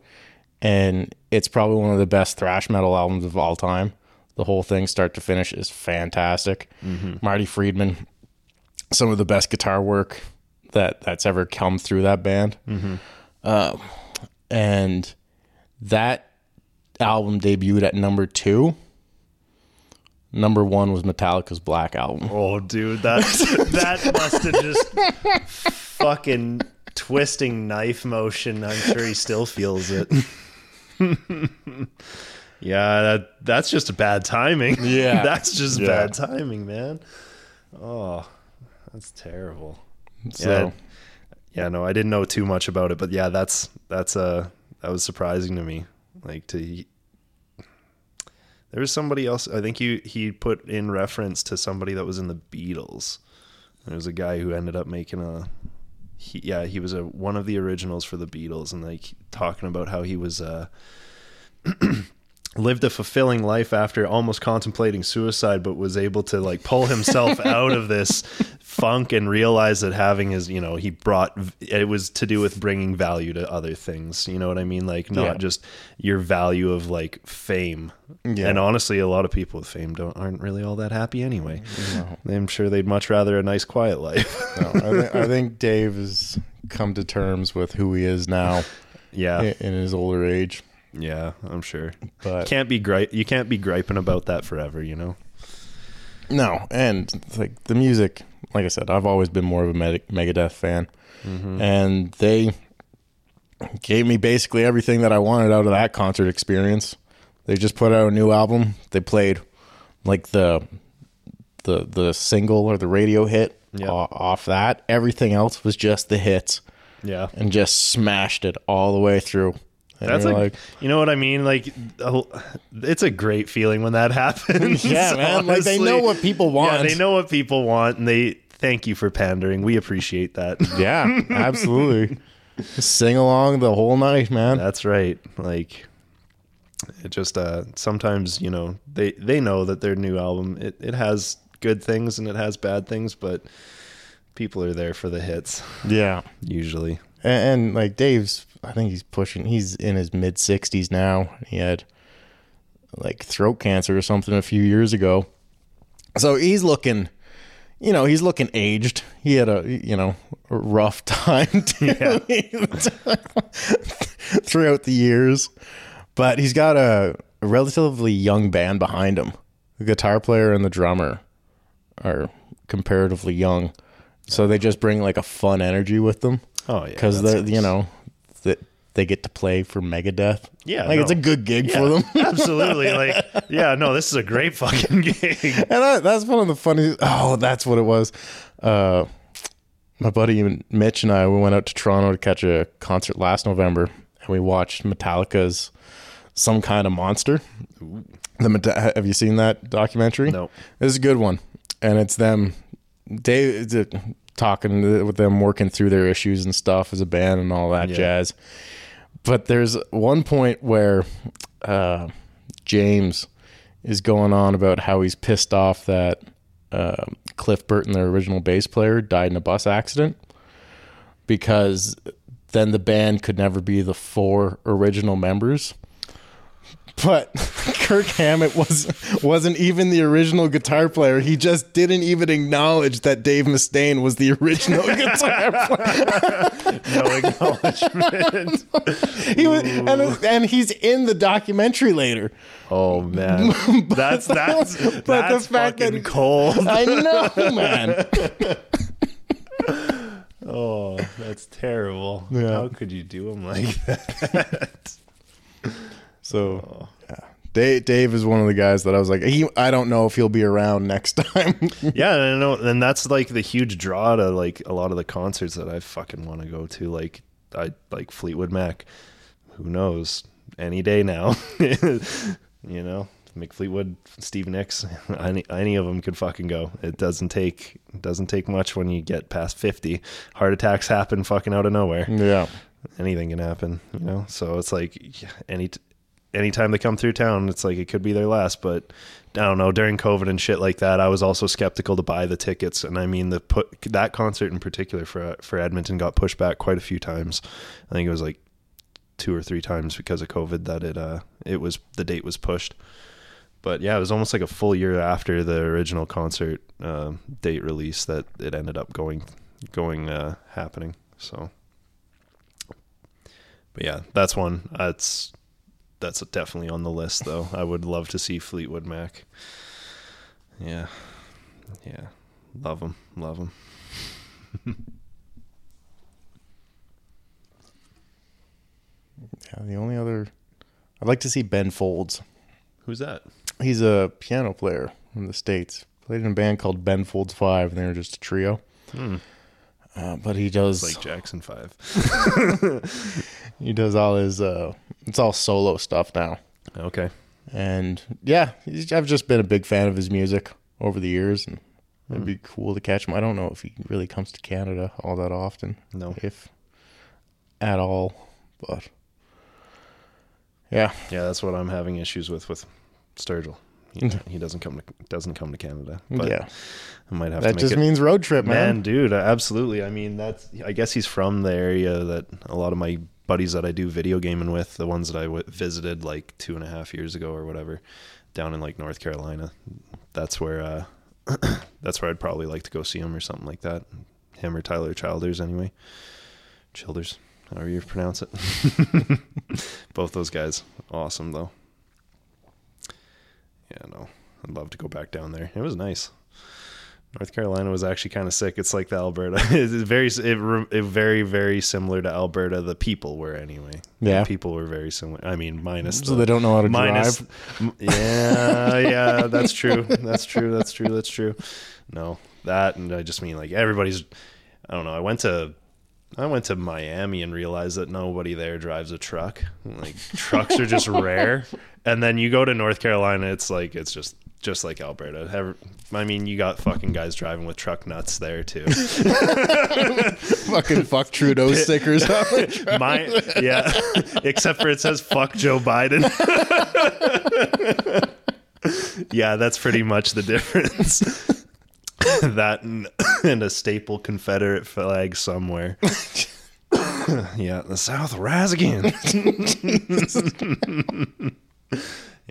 and it's probably one of the best thrash metal albums of all time. The whole thing, start to finish, is fantastic. Marty Friedman, some of the best guitar work that that's ever come through that band, Um, and that album debuted at number two. number one was Metallica's Black album. Oh, dude, that that must have just fucking twisting knife motion. I'm sure he still feels it. yeah, that that's just a bad timing. Yeah. that's just Yeah. bad timing, man. Oh, that's terrible. So Yeah. Yeah, no, I didn't know too much about it, but yeah, that's that's uh that was surprising to me. Like to there was somebody else. I think he he put in reference to somebody that was in the Beatles. There was a guy who ended up making a. He, yeah, he was a one of the originals for the Beatles, and like talking about how he was uh, lived a fulfilling life after almost contemplating suicide, but was able to like pull himself out of this funk and realize that having his, you know, he brought it was to do with bringing value to other things. You know what I mean? Like not Yeah. just your value of like fame. Yeah. And honestly, a lot of people with fame don't aren't really all that happy anyway. no. I'm sure they'd much rather a nice, quiet life. no, I, think, I think Dave has come to terms with who he is now yeah, in his older age. Yeah, I'm sure. But Can't be gripe. You can't be griping about that forever. You know. no, and like the music, like I said, I've always been more of a Meg- Megadeth fan, mm-hmm. and they gave me basically everything that I wanted out of that concert experience. They just put out a new album. They played like the the the single or the radio hit Yeah. off that. Everything else was just the hits, Yeah. and just smashed it all the way through. And That's you're like, you know what I mean? Like, it's a great feeling when that happens. Yeah, man. Like, they know what people want. Yeah, they know what people want, and they thank you for pandering. We appreciate that. yeah, absolutely. Sing along the whole night, man. That's right. Like, it just uh, sometimes you know they they know that their new album it it has good things and it has bad things, but people are there for the hits Yeah. usually. And, and like Dave's, I think he's pushing. He's in his mid sixties now. He had like throat cancer or something a few years ago, so he's looking. You know, he's looking aged. He had a you know a rough time too, throughout the years, but he's got a, a relatively young band behind him. The guitar player and the drummer are comparatively young, so they just bring like a fun energy with them Oh yeah, because that's they you know that they get to play for Megadeth. Yeah, like it's a good gig Yeah, for them. absolutely. Like, yeah, no, this is a great fucking gig. and that, that's one of the funny. Oh, that's what it was. Uh, my buddy Mitch and I we went out to Toronto to catch a concert last November, and we watched Metallica's "Some Kind of Monster." The Meta- have you seen that documentary? No. It's a good one, and it's them. Dave talking with them, working through their issues and stuff as a band and all that Yeah. jazz. But there's one point where uh, James is going on about how he's pissed off that uh, Cliff Burton, their original bass player, died in a bus accident because then the band could never be the four original members. But Kirk Hammett was wasn't even the original guitar player. He just didn't even acknowledge that Dave Mustaine was the original guitar player. No acknowledgement. He was, and, and he's in the documentary later. Oh man, that's that's but that's the fact fucking he- cold. I know, man. Oh, that's terrible. Yeah. How could you do him like that? So, yeah. Dave, Dave is one of the guys that I was like, he. I don't know if he'll be around next time. yeah, I know, and that's like the huge draw to like a lot of the concerts that I fucking want to go to. Like I like Fleetwood Mac. Who knows? Any day now, you know. Mick Fleetwood, Steve Nicks, any any of them could fucking go. It doesn't take it doesn't take much when you get past fifty. Heart attacks happen fucking out of nowhere. yeah, anything can happen, you know. So it's like any anytime they come through town, it's like it could be their last. But I don't know. During COVID and shit like that, I was also skeptical to buy the tickets, and I mean the put that concert in particular for for Edmonton got pushed back quite a few times. I think it was like two or three times because of COVID that it uh it was the date was pushed. But yeah, it was almost like a full year after the original concert uh, date release that it ended up going going uh, happening. So. But yeah, that's one. That's that's definitely on the list, though. I would love to see Fleetwood Mac. Yeah. Yeah. Love them. Love them. Yeah, the only other I'd like to see Ben Folds. Who's that? He's a piano player from the states. Played in a band called Ben Folds Five, and they were just a trio. Hmm. Uh, but he does It's like Jackson 5. he does all his uh, it's all solo stuff now. Okay. And yeah, I've just been a big fan of his music over the years, and it'd hmm. be cool to catch him. I don't know if he really comes to Canada all that often, No. if at all, but yeah, Yeah, that's what I'm having issues with with Sturgill. He, he doesn't come to doesn't come to Canada. But yeah, I might have that to make just it. means road trip, man. Man, dude, absolutely. I mean, that's. I guess he's from the area that a lot of my buddies that I do video gaming with, the ones that I w- visited like two and a half years ago or whatever, down in like North Carolina. That's where. uh That's where I'd probably like to go see him or something like that. Him or Tyler Childers, anyway. Childers, however you pronounce it. Both those guys, awesome though. Yeah, no, I'd love to go back down there. It was nice. North Carolina was actually kind of sick. It's like the Alberta. it's very, it, it very, very similar to Alberta. The people were anyway. Yeah. the people were very similar. I mean, minus So the, they don't know how to minus, drive. Yeah, yeah, that's true. That's true. That's true. That's true. No, that and I just mean like everybody's. I don't know. I went to. I went to Miami and realized that nobody there drives a truck. Like trucks are just rare. And then you go to North Carolina, it's like it's just just like Alberta. Ever- I mean, you got fucking guys driving with truck nuts there too. Fucking fuck Trudeau stickers. on it. My yeah, except for it says "fuck Joe Biden." yeah, that's pretty much the difference. that and, and a staple Confederate flag somewhere. yeah, the South rise again.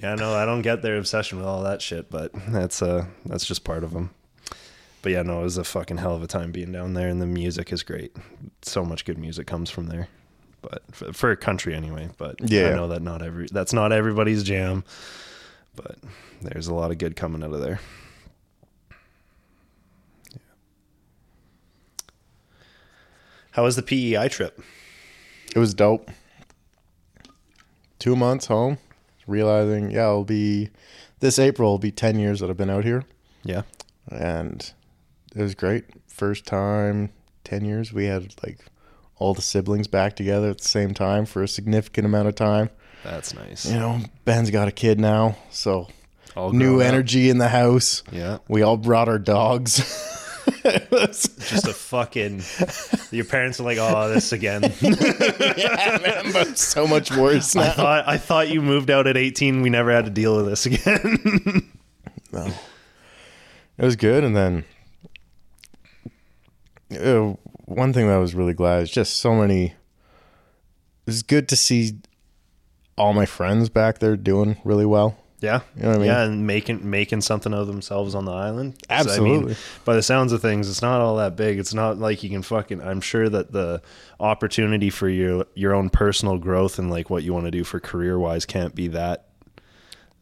Yeah, no, I don't get their obsession with all that shit, but that's uh that's just part of them. But yeah, no, it was a fucking hell of a time being down there, and the music is great. So much good music comes from there. But for, for a country anyway. But Yeah. I know that not every that's not everybody's jam. But there's a lot of good coming out of there. Yeah. How was the PEI trip? It was dope. Two months home, realizing, yeah, it'll be this April will be 10 years that I've been out here. Yeah. And it was great. First time, 10 years, we had like all the siblings back together at the same time for a significant amount of time. That's nice. You know, Ben's got a kid now, so All new grown up. energy in the house. Yeah. We all brought our dogs. Just a fucking your parents are like, Oh, this again. yeah, man, but so much worse I thought I thought you moved out at eighteen. We never had to deal with this again. No. It was good, and then uh, one thing that I was really glad is just so many. It was good to see all my friends back there doing really well. Yeah, You know I mean? yeah, and making making something of themselves on the island. Absolutely. by the sounds of things, it's not all that big. It's not like you can fucking. I'm sure that the opportunity for your your own personal growth and like what you want to do for career wise can't be that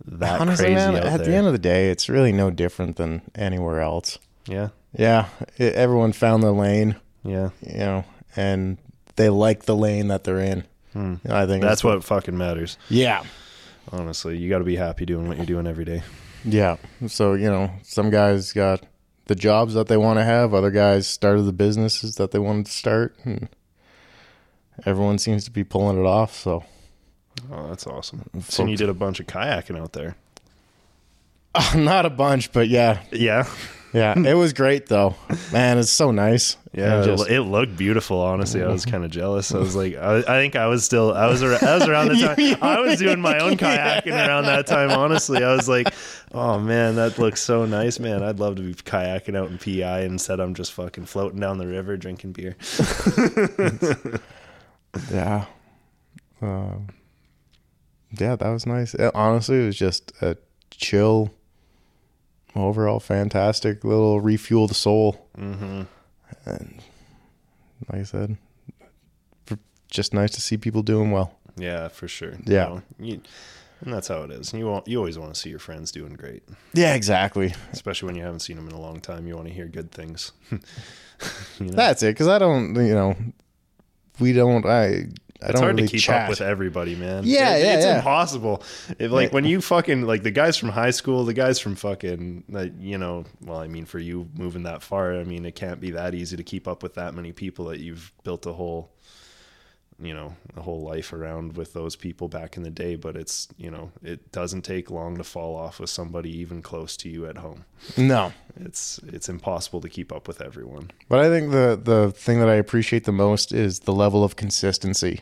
that Honestly, crazy man, at there. the end of the day, it's really no different than anywhere else. yeah, Yeah, it, everyone found their lane, yeah. you know, and they like the lane that they're in. I think Hmm. That's what fucking matters. Yeah, Honestly, you got to be happy doing what you're doing every day. Yeah. So, you know, some guys got the jobs that they want to have, other guys started the businesses that they wanted to start, and everyone seems to be pulling it off. So, Oh, that's awesome. So you did a bunch of kayaking out there. not a bunch, but yeah. Yeah, Yeah. it was great, though. Man, it's so nice. Yeah, it just- it looked beautiful. Honestly, I was kind of jealous. I was like, I, I think I was still, I was, ar- I was around the time. I was doing my own kayaking around that time. Honestly, I was like, oh man, that looks so nice, man. I'd love to be kayaking out in PI instead. I'm just fucking floating down the river drinking beer. yeah. Um, yeah, that was nice. Uh, Honestly, it was just a chill, overall fantastic little refuel the soul. Mm-hmm. And like I said, just nice to see people doing well. Yeah, for sure. Yeah. You know, you- and that's how it is. You want, you always want to see your friends doing great, Yeah, exactly. especially when you haven't seen them in a long time. You want to hear good things. you know? That's it. Because I don't, you know, we don't. I. I It's don't hard really to keep chat. up with everybody, man. Yeah, It- yeah, it's yeah. impossible. If, like when you fucking like the guys from high school, the guys from fucking, like, you know, well, I mean, for you moving that far, I mean, it can't be that easy to keep up with that many people that you've built a whole, you know, a whole life around with those people back in the day. But it's, you know, it doesn't take long to fall off with somebody even close to you at home. No, It's it's impossible to keep up with everyone. but I think the the thing that I appreciate the most is the level of consistency,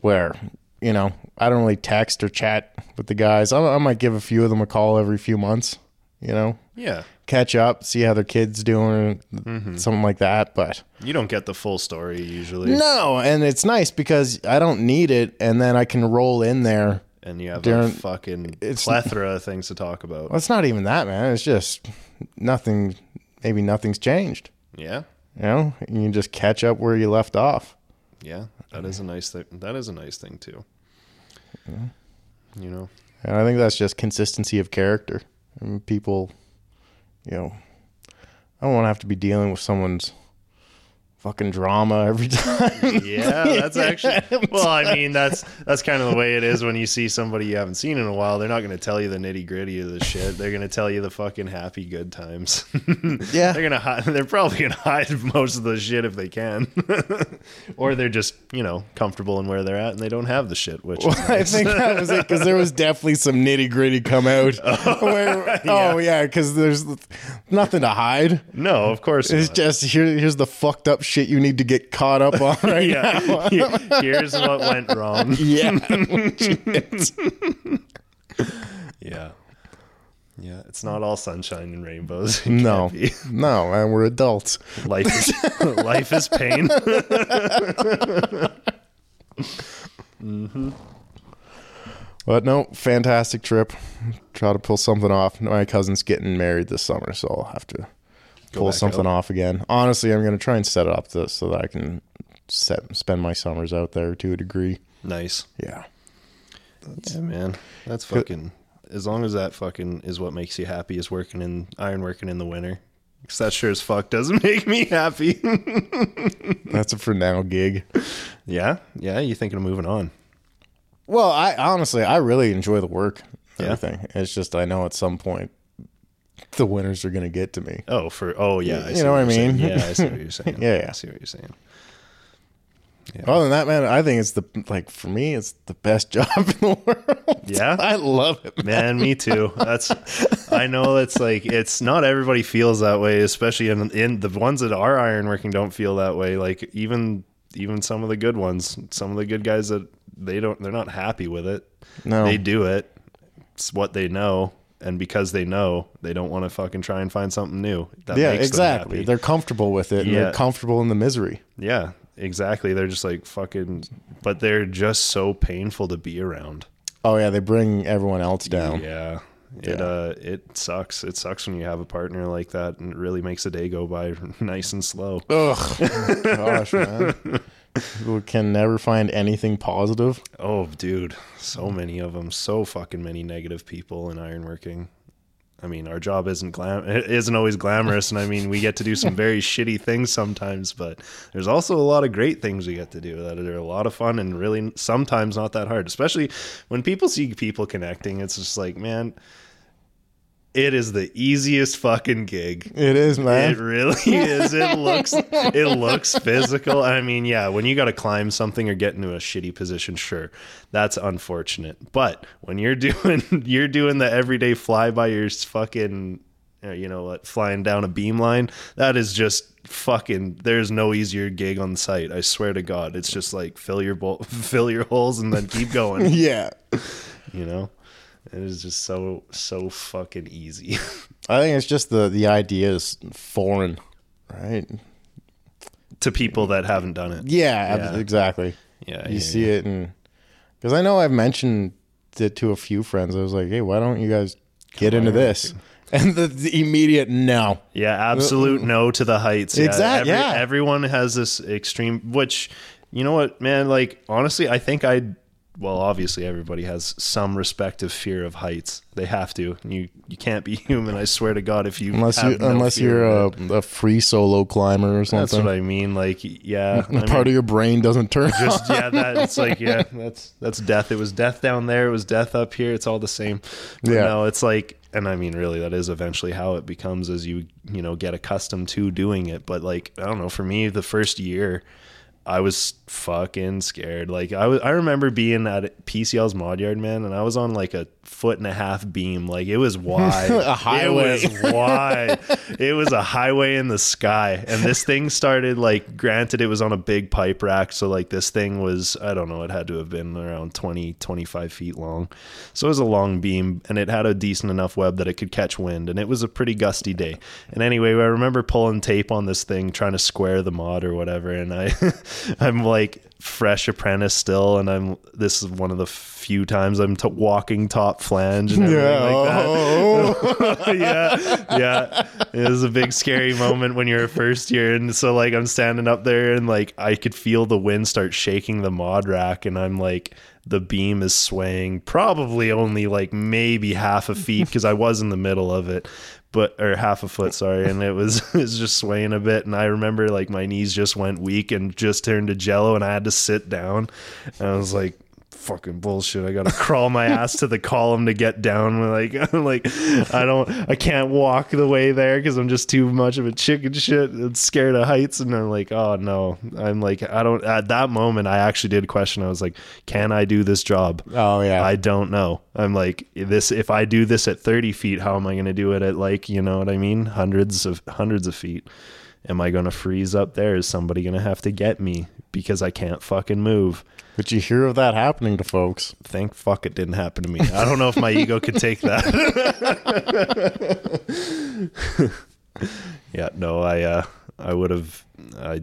where you know I don't really text or chat with the guys. I, I might give a few of them a call every few months. You know, Yeah. Catch up, see how their kids doing, Mm-hmm. something like that. But You don't get the full story usually. no, and it's nice because I don't need it, and then I can roll in there. and you have a fucking it's- plethora of things to talk about. Well, it's not even that, man. It's just nothing. Maybe nothing's changed. Yeah, You know, you can just catch up where you left off. yeah, that is a nice thing. That is a nice thing too. You know, And I think that's just consistency of character. And people, you know, I don't want to have to be dealing with someone's fucking drama every time. yeah, that's actually. Well, I mean, that's that's kind of the way it is when you see somebody you haven't seen in a while. They're not going to tell you the nitty gritty of the shit. They're going to tell you the fucking happy good times. Yeah. they're gonna hide. They're probably gonna hide most of the shit if they can, or they're just you know comfortable in where they're at and they don't have the shit. Which is I think that was it because there was definitely some nitty gritty come out. Oh, where, Oh yeah, because there's nothing to hide. no, of course It's not. just here. Here's the fucked up shit you need to get caught up on right now. yeah. Here's what went wrong. Yeah. Yeah. Yeah, it's not all sunshine and rainbows. No, no, and we're adults. Life is life is pain. Mm-hmm. But no, fantastic trip. Try to pull something off. My cousin's getting married this summer, so I'll have to pull something out. off again. Honestly, I'm going to try and set it up to, so that I can set, spend my summers out there to a degree. nice. Yeah. Yeah, man. That's fucking as long as that fucking is what makes you happy is working in iron working in the winter. Cause that sure as fuck doesn't make me happy. That's a for now gig. yeah? Yeah, you thinking of moving on. Well, I honestly, I really enjoy the work. and Yeah. Everything. It's just I know at some point the winners are going to get to me. Oh, for oh yeah, I You know what I you're saying. mean? Yeah, I see what you're saying. Yeah, yeah. I see what you're saying. Yeah. Other than that, man, I think it's the like for me, it's the best job in the world. Yeah? I love it. Man, me too. That's I know it's like it's not everybody feels that way, especially in in the ones that are ironworking don't feel that way. Like even even some of the good ones, some of the good guys that they don't they're not happy with it. No. They do it. It's what they know. And because they know, they don't want to fucking try and find something new. That Yeah, exactly. They're comfortable with it. And Yeah. they're comfortable in the misery. Yeah, exactly. They're just like fucking, but they're just so painful to be around. Oh yeah, they bring everyone else down. Yeah. It Yeah. uh it sucks. It sucks when you have a partner like that and it really makes the day go by nice and slow. Ugh, gosh, man. People can never find anything positive. Oh, dude, so many of them, so fucking many negative people in ironworking. I mean, our job isn't glam it isn't always glamorous and I mean, we get to do some very shitty things sometimes, but there's also a lot of great things we get to do that are a lot of fun and really sometimes not that hard, especially when people see people connecting. It's just like, man, it is the easiest fucking gig. It is, man. It really is. It looks it looks physical. I mean, yeah, when you got to climb something or get into a shitty position, sure, that's unfortunate. But when you're doing you're doing the everyday fly by your fucking uh, you know what, flying down a beam line, that is just fucking there's no easier gig on site. I swear to god. It's just like fill your bowl, fill your holes and then keep going, yeah. you know? It is just so so fucking easy. I think it's just the the idea is foreign, right? to people that haven't done it. Yeah, Yeah. exactly. Yeah, You yeah, see it, and because I know I've mentioned it to a few friends. I was like, "Hey, why don't you guys get into this?" And the, the immediate no. Yeah, absolute no to the heights. Yeah, Exact- every- yeah. Everyone has this extreme, which, you know what, man, like, honestly, I think I'd well, obviously everybody has some respective fear of heights. They have to. You you can't be human. I swear to God, if you Unless you no unless you're a, a free solo climber or it. that's something. what I mean. Like, yeah, part of your brain doesn't turn just yeah that it's like yeah that's that's death it was death down there it was death up here it's all the same but Yeah. no it's like and i mean really that is eventually how it becomes as you you know get accustomed to doing it but like i don't know for me the first year I was fucking scared. Like I was, I remember being at PCL's mod yard, man, and I was on like a foot and a half beam. Like it was wide, A highway. It was wide. it was a highway in the sky, and this thing started like. Granted, it was on a big pipe rack, so like this thing was, I don't know, it had to have been around 20, 25 feet long. So it was a long beam, and it had a decent enough web that it could catch wind, and it was a pretty gusty day. And anyway, I remember pulling tape on this thing, trying to square the mod or whatever, and I, I'm like fresh apprentice still, and I'm this is one of the few times I'm t- walking top flange and everything like that. Oh. yeah, yeah. It was a big scary moment when you're a first year, and so like I'm standing up there, and like I could feel the wind start shaking the mod rack, and I'm like the beam is swaying, probably only like maybe half a feet because I was in the middle of it. But or half a foot, sorry, and it was it was just swaying a bit, and I remember like my knees just went weak and just turned to jello, and I had to sit down, and I was like, fucking bullshit. I gotta crawl my ass to the column to get down. Like, I'm like, I don't, I can't walk the way there because I'm just too much of a chicken shit and scared of heights. And I'm like, oh no, I'm like, I don't. At that moment, I actually did question. I was like, can I do this job? Oh yeah. I don't know. I'm like this. If I do this at 30 feet, how am I to do it at like you know what I mean? Hundreds of hundreds of feet. Am I going to freeze up there? Is somebody going to have to get me because I can't fucking move? but you hear of that happening to folks. thank fuck it didn't happen to me. I don't know if my ego could take that. yeah, no, I uh I would have I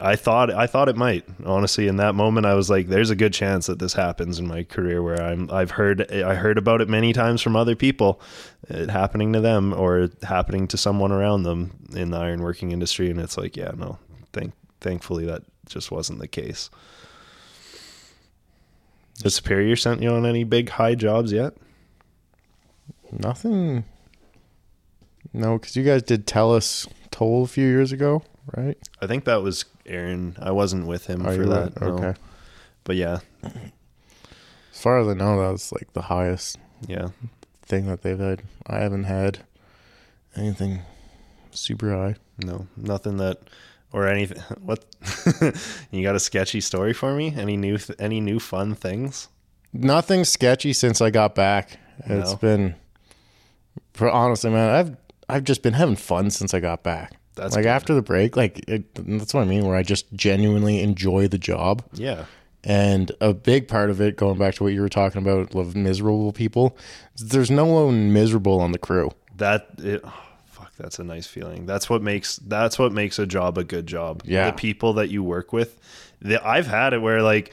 I thought I thought it might. Honestly, in that moment I was like there's a good chance that this happens in my career where I'm I've heard I heard about it many times from other people it happening to them or happening to someone around them in the ironworking industry and it's like yeah, no. Thank thankfully that just wasn't the case. Has Superior sent you on any big high jobs yet? Nothing. No, because you guys did tell us toll a few years ago, right? I think that was Aaron. I wasn't with him for that. were? no. Okay. But yeah, As far as I know, that was like the highest yeah. thing that they've had. I haven't had anything super high. No, nothing that or anything. What you got a sketchy story for me? Any new th- any new fun things? Nothing sketchy since I got back. It's No. been, for honestly, man, I've I've just been having fun since I got back. That's like good. after the break, like it, that's what I mean. Where I just genuinely enjoy the job. Yeah. And a big part of it, going back to what you were talking about, of miserable people, there's no one miserable on the crew. That it, oh, fuck. That's a nice feeling. That's what makes that's what makes a job a good job. Yeah. The people that you work with. The, I've had it where like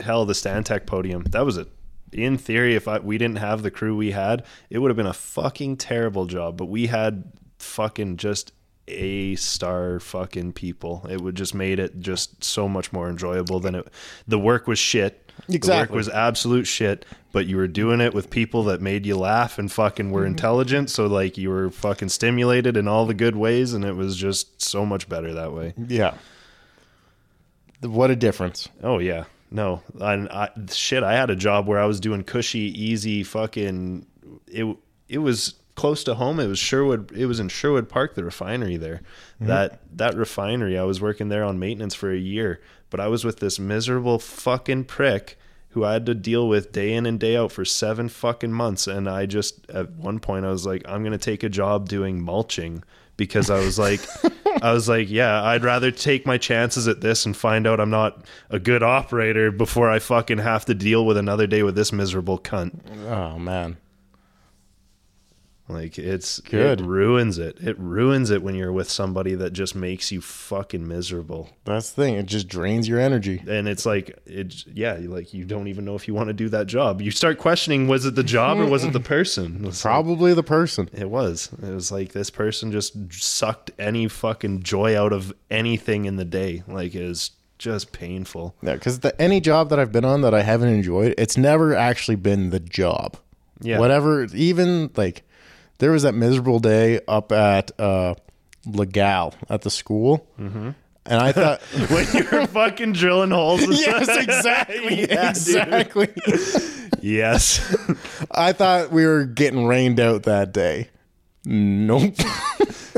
hell the Stantec podium. That was a in theory if I, we didn't have the crew we had, it would have been a fucking terrible job. But we had fucking just a star fucking people. It would just made it just so much more enjoyable than it. The work was shit. Exactly. The work was absolute shit, but you were doing it with people that made you laugh and fucking were mm-hmm. intelligent. So like you were fucking stimulated in all the good ways, and it was just so much better that way. Yeah. What a difference. Oh yeah, no, and I, shit. I had a job where I was doing cushy, easy, fucking. It it was close to home. It was Sherwood. It was in Sherwood Park, the refinery there. Mm-hmm. That that refinery. I was working there on maintenance for a year, but I was with this miserable fucking prick who I had to deal with day in and day out for seven fucking months. And I just at one point I was like, I'm gonna take a job doing mulching because I was like, I was like, yeah, I'd rather take my chances at this and find out I'm not a good operator before I fucking have to deal with another day with this miserable cunt. Oh man. Like it's Good. It ruins it. It ruins it when you're with somebody that just makes you fucking miserable. That's the thing. It just drains your energy. And it's like it yeah, like you don't even know if you want to do that job. You start questioning was it the job or was it the person? Like- Probably the person. It was. It was like this person just sucked any fucking joy out of anything in the day. Like it was just painful. Yeah, because the any job that I've been on that I haven't enjoyed, it's never actually been the job. Yeah. Whatever, even like there was that miserable day up at uh, Legal at the school, mm-hmm. and I thought, when you're fucking drilling holes. yes, exactly, Yeah, exactly. Yes. I thought we were getting rained out that day. Nope.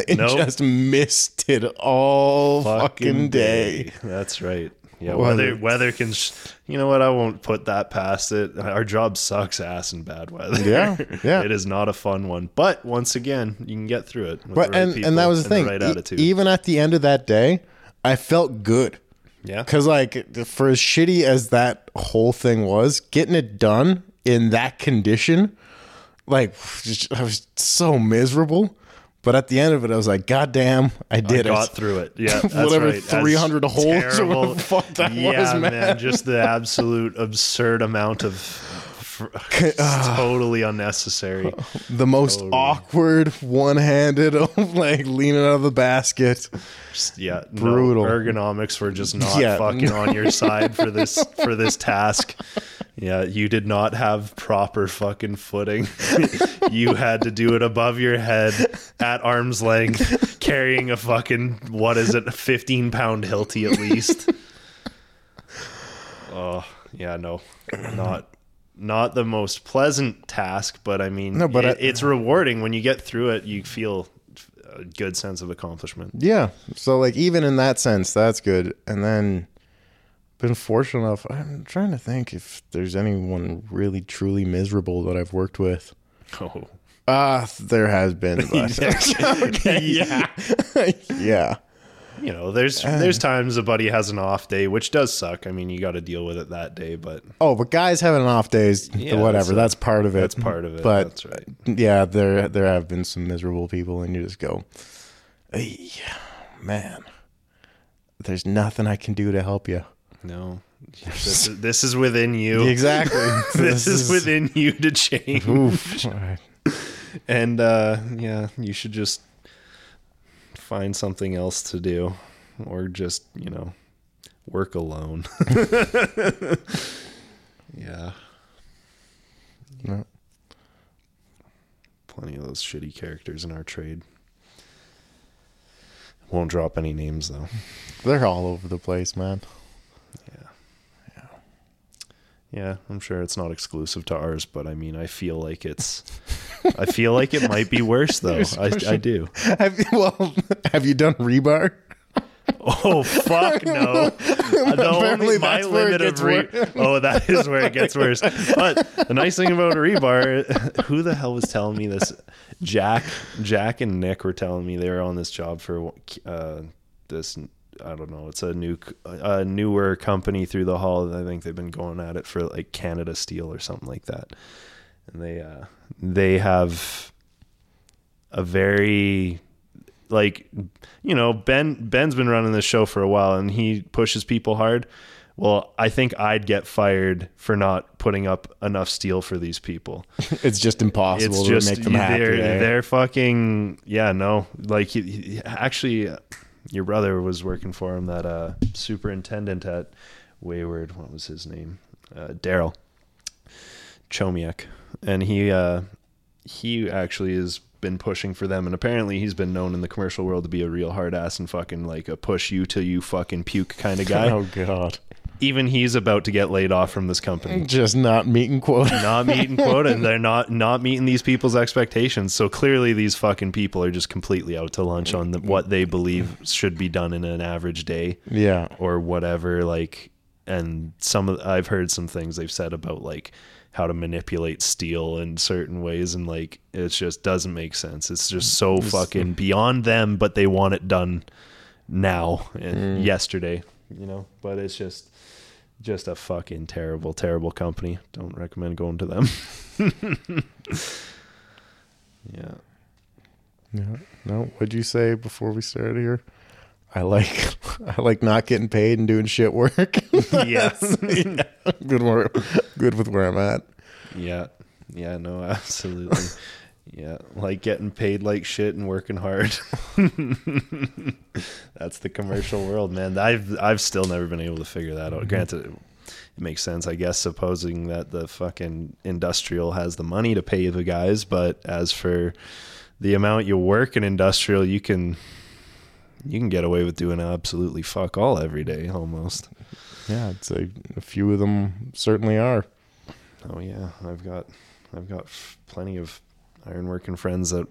it Nope. just missed it all fucking, day. That's right. Yeah, Weather. weather weather can. Sh- you know what? I won't put that past it. Our job sucks ass in bad weather. Yeah, yeah. it is not a fun one. But once again, you can get through it. But the right and and that was the thing. right E- attitude. even at the end of that day, I felt good. yeah. Because, like, for as shitty as that whole thing was, getting it done in that condition, like, just- I was so miserable. But at the end of it, I was like, God damn, I did got it. Got through it. Yeah, that's Whatever, right. 300 holes or whatever fuck that yeah, was, man. Just the absolute absurd amount of fr- uh, totally unnecessary. The most awkward, one handed, like, leaning out of the basket. Just, yeah, Brutal. No, ergonomics were just not Yeah. fucking on your side for this for this task. Yeah, you did not have proper fucking footing. you had to do it above your head at arm's length, carrying a fucking what is it, a fifteen pound Hilti at least. oh yeah, no, not not the most pleasant task, but I mean, No, but it- I- it's rewarding when you get through it. You feel a good sense of accomplishment. Yeah. So like even in that sense, that's good. And then been fortunate enough. I'm trying to think if there's anyone really truly miserable that I've worked with. Oh. Ah, there has been. Okay, yeah, yeah. You know, there's Uh. there's times a buddy has an off day, which does suck. I mean, you got to deal with it that day, but Oh, but guys having an off days, Yeah, whatever. that's That's, part of it. that's part of it. But that's right. yeah, there there have been some miserable people, and you just go, "Hey, man, there's nothing I can do to help you." No, this is, this is within you. Exactly. This, is, within you to change. Oof. All right. And uh, yeah, you should just find something else to do, or just you know, work alone. yeah. No. Plenty of those shitty characters in our trade. Won't drop any names though. They're all over the place, man. Yeah, I'm sure it's not exclusive to ours, but I mean, I feel like it's, I feel like it might be worse though. I, I do. Have you, well, have you done rebar? Oh fuck no! the only my that's where it limit of re- worse. oh, that is where it gets worse. But the nice thing about rebar, who the hell was telling me this? Jack, Jack and Nick were telling me they were on this job for uh, this. I don't know. It's a new, a newer company through the hall. I think they've been going at it for like Canada Steel or something like that. And they, uh, they have a very like you know ben ben's been running this show for a while and he pushes people hard well i think i'd get fired for not putting up enough steel for these people It's just impossible it's to just make them happy. they're, they're fucking yeah no like he, he- actually your brother was working for him that uh superintendent at wayward what was his name? Uh daryl chomiak. And he uh he actually has been pushing for them and apparently he's been known in the commercial world to be a real hard ass and fucking like a push you till you fucking puke kind of guy. Oh god, even he's about to get laid off from this company. Just not meeting quota. not meeting quota and they're not not meeting these people's expectations. So clearly these fucking people are just completely out to lunch on the, what they believe should be done in an average day Yeah, or whatever like and some of I've heard some things they've said about like how to manipulate steel in certain ways and like it just doesn't make sense. It's just so fucking beyond them but they want it done now and yesterday you know but it's just just a fucking terrible terrible company don't recommend going to them yeah yeah. No, what'd you say before we started here? I like, I like not getting paid and doing shit work. yeah yeah. Good work. Good with where I'm at. Yeah. Yeah, no, absolutely. Yeah, like getting paid like shit and working hard. That's the commercial world, man. I've I've still never been able to figure that out. Mm-hmm. Granted, it, it makes sense, I guess, supposing that the fucking industrial has the money to pay the guys, but as for the amount you work in industrial, you can you can get away with doing absolutely fuck all every day almost. Yeah, I'd say a few of them certainly are. Oh yeah, I've got I've got f- plenty of ironworking friends that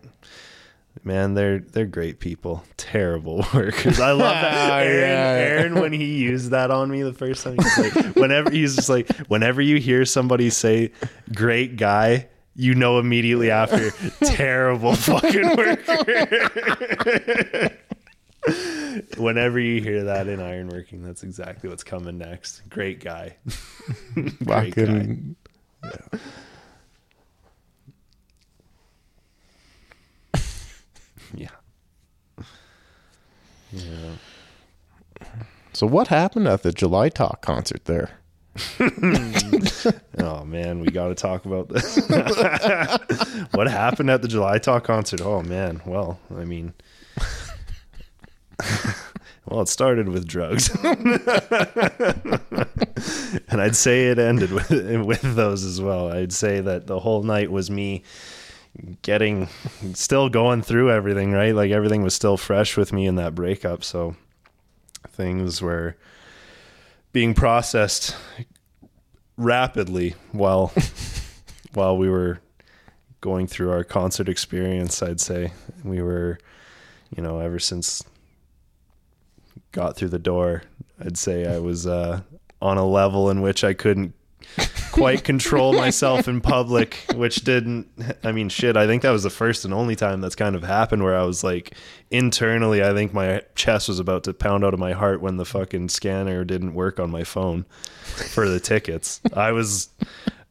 man, they're they're great people. Terrible workers. I love that. Oh, Aaron, yeah. Aaron when he used that on me the first time, he's like, whenever he's just like, whenever you hear somebody say "great guy," you know immediately after terrible fucking worker. Whenever you hear that in ironworking, that's exactly what's coming next. Great guy. Great guy. Yeah. Yeah. Yeah. So what happened at the July Talk concert there? Oh man, we got to talk about this. what happened at the July Talk concert? Oh man, well, I mean, well, it started with drugs, and I'd say it ended with with those as well. I'd say that the whole night was me getting, still going through everything. Right, like everything was still fresh with me in that breakup. So things were being processed rapidly while while we were going through our concert experience i'd say we were you know ever since got through the door i'd say i was uh on a level in which i couldn't quite control myself in public which didn't i mean shit i think that was the first and only time that's kind of happened where i was like internally i think my chest was about to pound out of my heart when the fucking scanner didn't work on my phone for the tickets. I was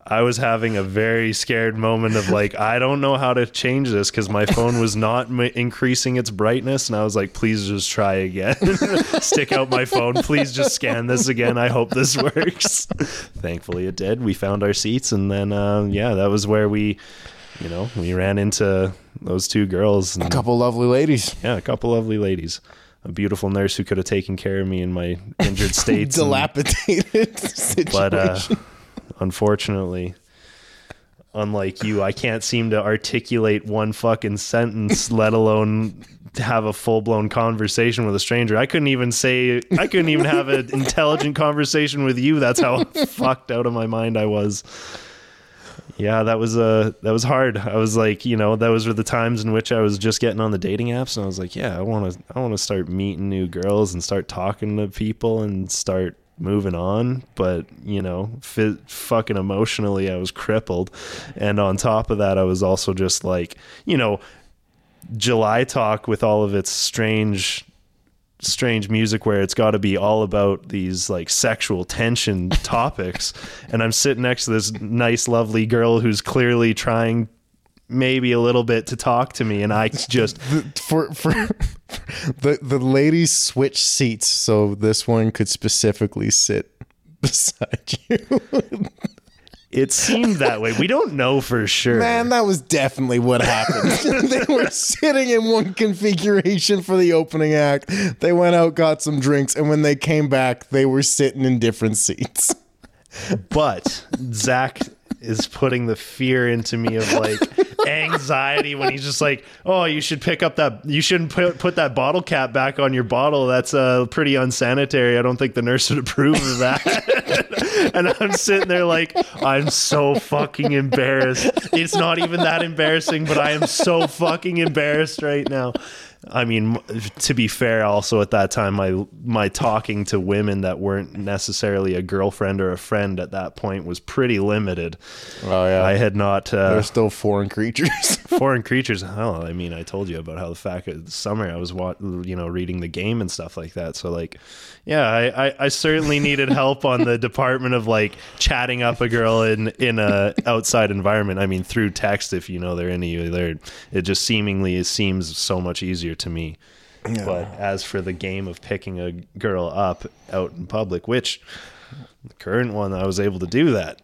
I was having a very scared moment of like, I don't know how to change this because my phone was not m- increasing its brightness. And I was like, please just try again. Stick out my phone. Please just scan this again. I hope this works. Thankfully, it did. We found our seats. And then, uh, yeah, that was where we, you know, we ran into those two girls. A couple lovely ladies. yeah, a couple lovely ladies. A beautiful nurse who could have taken care of me in my injured states. and- Dilapidated situation. but uh, unfortunately unlike you i can't seem to articulate one fucking sentence let alone have a full-blown conversation with a stranger. I couldn't even say i couldn't even have an intelligent conversation with you. That's how fucked out of my mind i was. Yeah that was uh that was hard. I was like you know those were the times in which i was just getting on the dating apps and i was like yeah i want to i want to start meeting new girls and start talking to people and start moving on but you know fucking emotionally i was crippled. And on top of that i was also just like you know july talk with all of its strange strange music where it's got to be all about these like sexual tension topics. And i'm sitting next to this nice lovely girl who's clearly trying maybe a little bit to talk to me and i just The- for for the the ladies switch seats so this one could specifically sit beside you. it seemed that way we don't know for sure Man, that was definitely what happened. they were sitting in one configuration for the opening act. They went out, got some drinks, and when they came back, they were sitting in different seats. but Zach is putting the fear into me of like anxiety when he's just like, "Oh, you should pick up that. You shouldn't put put that bottle cap back on your bottle. That's uh, pretty unsanitary. I don't think the nurse would approve of that." and I'm sitting there like, I'm so fucking embarrassed. It's not even that embarrassing, but I am so fucking embarrassed right now. I mean, to be fair, also at that time, my my talking to women that weren't necessarily a girlfriend or a friend at that point was pretty limited. Oh yeah, I had not uh, they're still foreign creatures. foreign creatures. Hell, I mean, I told you about how the fact that this summer I was wa- you know reading the game and stuff like that. So like, yeah, I, I, I certainly needed help on the department of like chatting up a girl in in a outside environment. I mean, through text, if you know they're into you, they're it just seemingly seems so much easier to me. But as for the game of picking a girl up out in public, which the current one I was able to do that,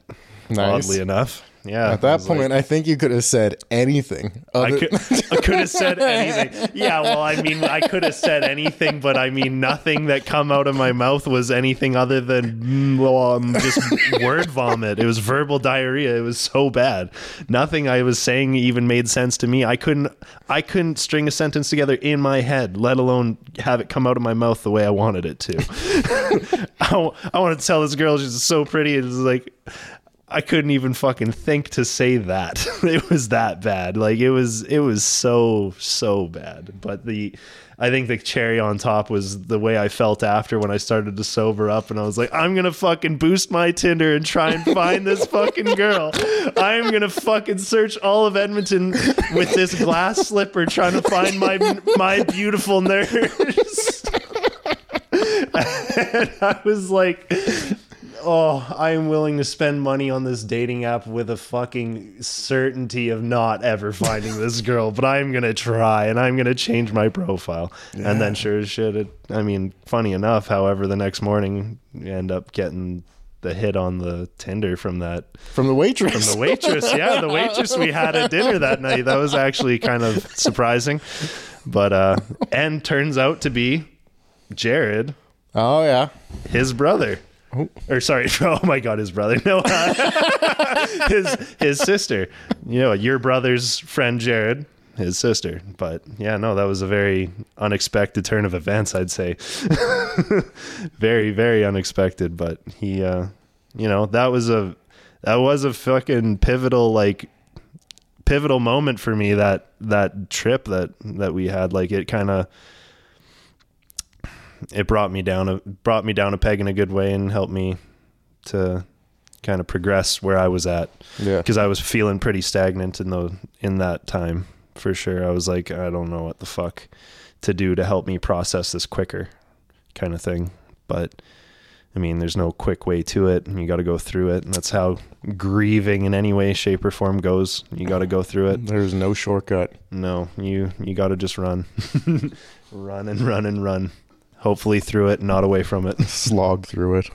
Nice. oddly enough. Yeah. At I that was like- point, I think you could have said anything. I could, I could have said anything. Yeah, well, I mean, I could have said anything, but I mean, nothing that come out of my mouth was anything other than mm, well, um, just word vomit. It was verbal diarrhea. It was so bad. Nothing I was saying even made sense to me. I couldn't, I couldn't string a sentence together in my head, let alone have it come out of my mouth the way I wanted it to. I want to tell this girl she's so pretty. It's like. I couldn't even fucking think to say that. it was that bad. Like it was it was so so bad. But the I think the cherry on top was the way I felt after when I started to sober up and I was like, I'm gonna fucking boost my Tinder and try and find this fucking girl. I'm gonna fucking search all of Edmonton with this glass slipper trying to find my my beautiful nurse. and I was like oh, I am willing to spend money on this dating app with a fucking certainty of not ever finding this girl, but I'm gonna try and I'm gonna change my profile. And then sure as shit, it, I mean, funny enough, however, the next morning you end up getting the hit on the Tinder from that from the waitress. from the waitress. Yeah, the waitress we had at dinner that night. That was actually kind of surprising. But uh and turns out to be Jared, oh yeah. his brother. Or sorry, oh my god, his brother. No, uh, his his sister. You know, your brother's friend Jared, his sister. But yeah, no, that was a very unexpected turn of events. I'd say, very very unexpected. But he, uh, you know, that was a that was a fucking pivotal like pivotal moment for me that that trip that that we had. Like it kind of it brought me down a brought me down a peg in a good way and helped me to kind of progress where I was at Yeah. because I was feeling pretty stagnant in the in that time for sure. I was like, I don't know what the fuck to do to help me process this quicker, kind of thing. But I mean, there's no quick way to it, and you got to go through it. And that's how grieving in any way, shape, or form goes. You got to go through it. There's no shortcut. No, you you got to just run, run and run and run. Hopefully through it, not away from it. Slog through it.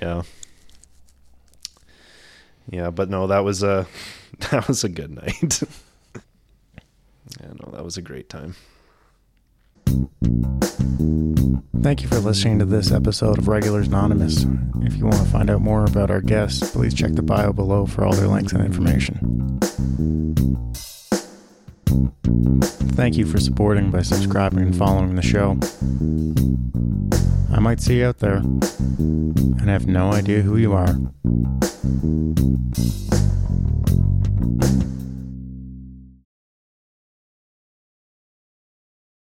Yeah. Yeah, but no, that was a that was a good night. yeah, no, that was a great time. Thank you for listening to this episode of Regulars Anonymous. If you want to find out more about our guests, please check the bio below for all their links and information. Thank you for supporting by subscribing and following the show. I might see you out there and have no idea who you are.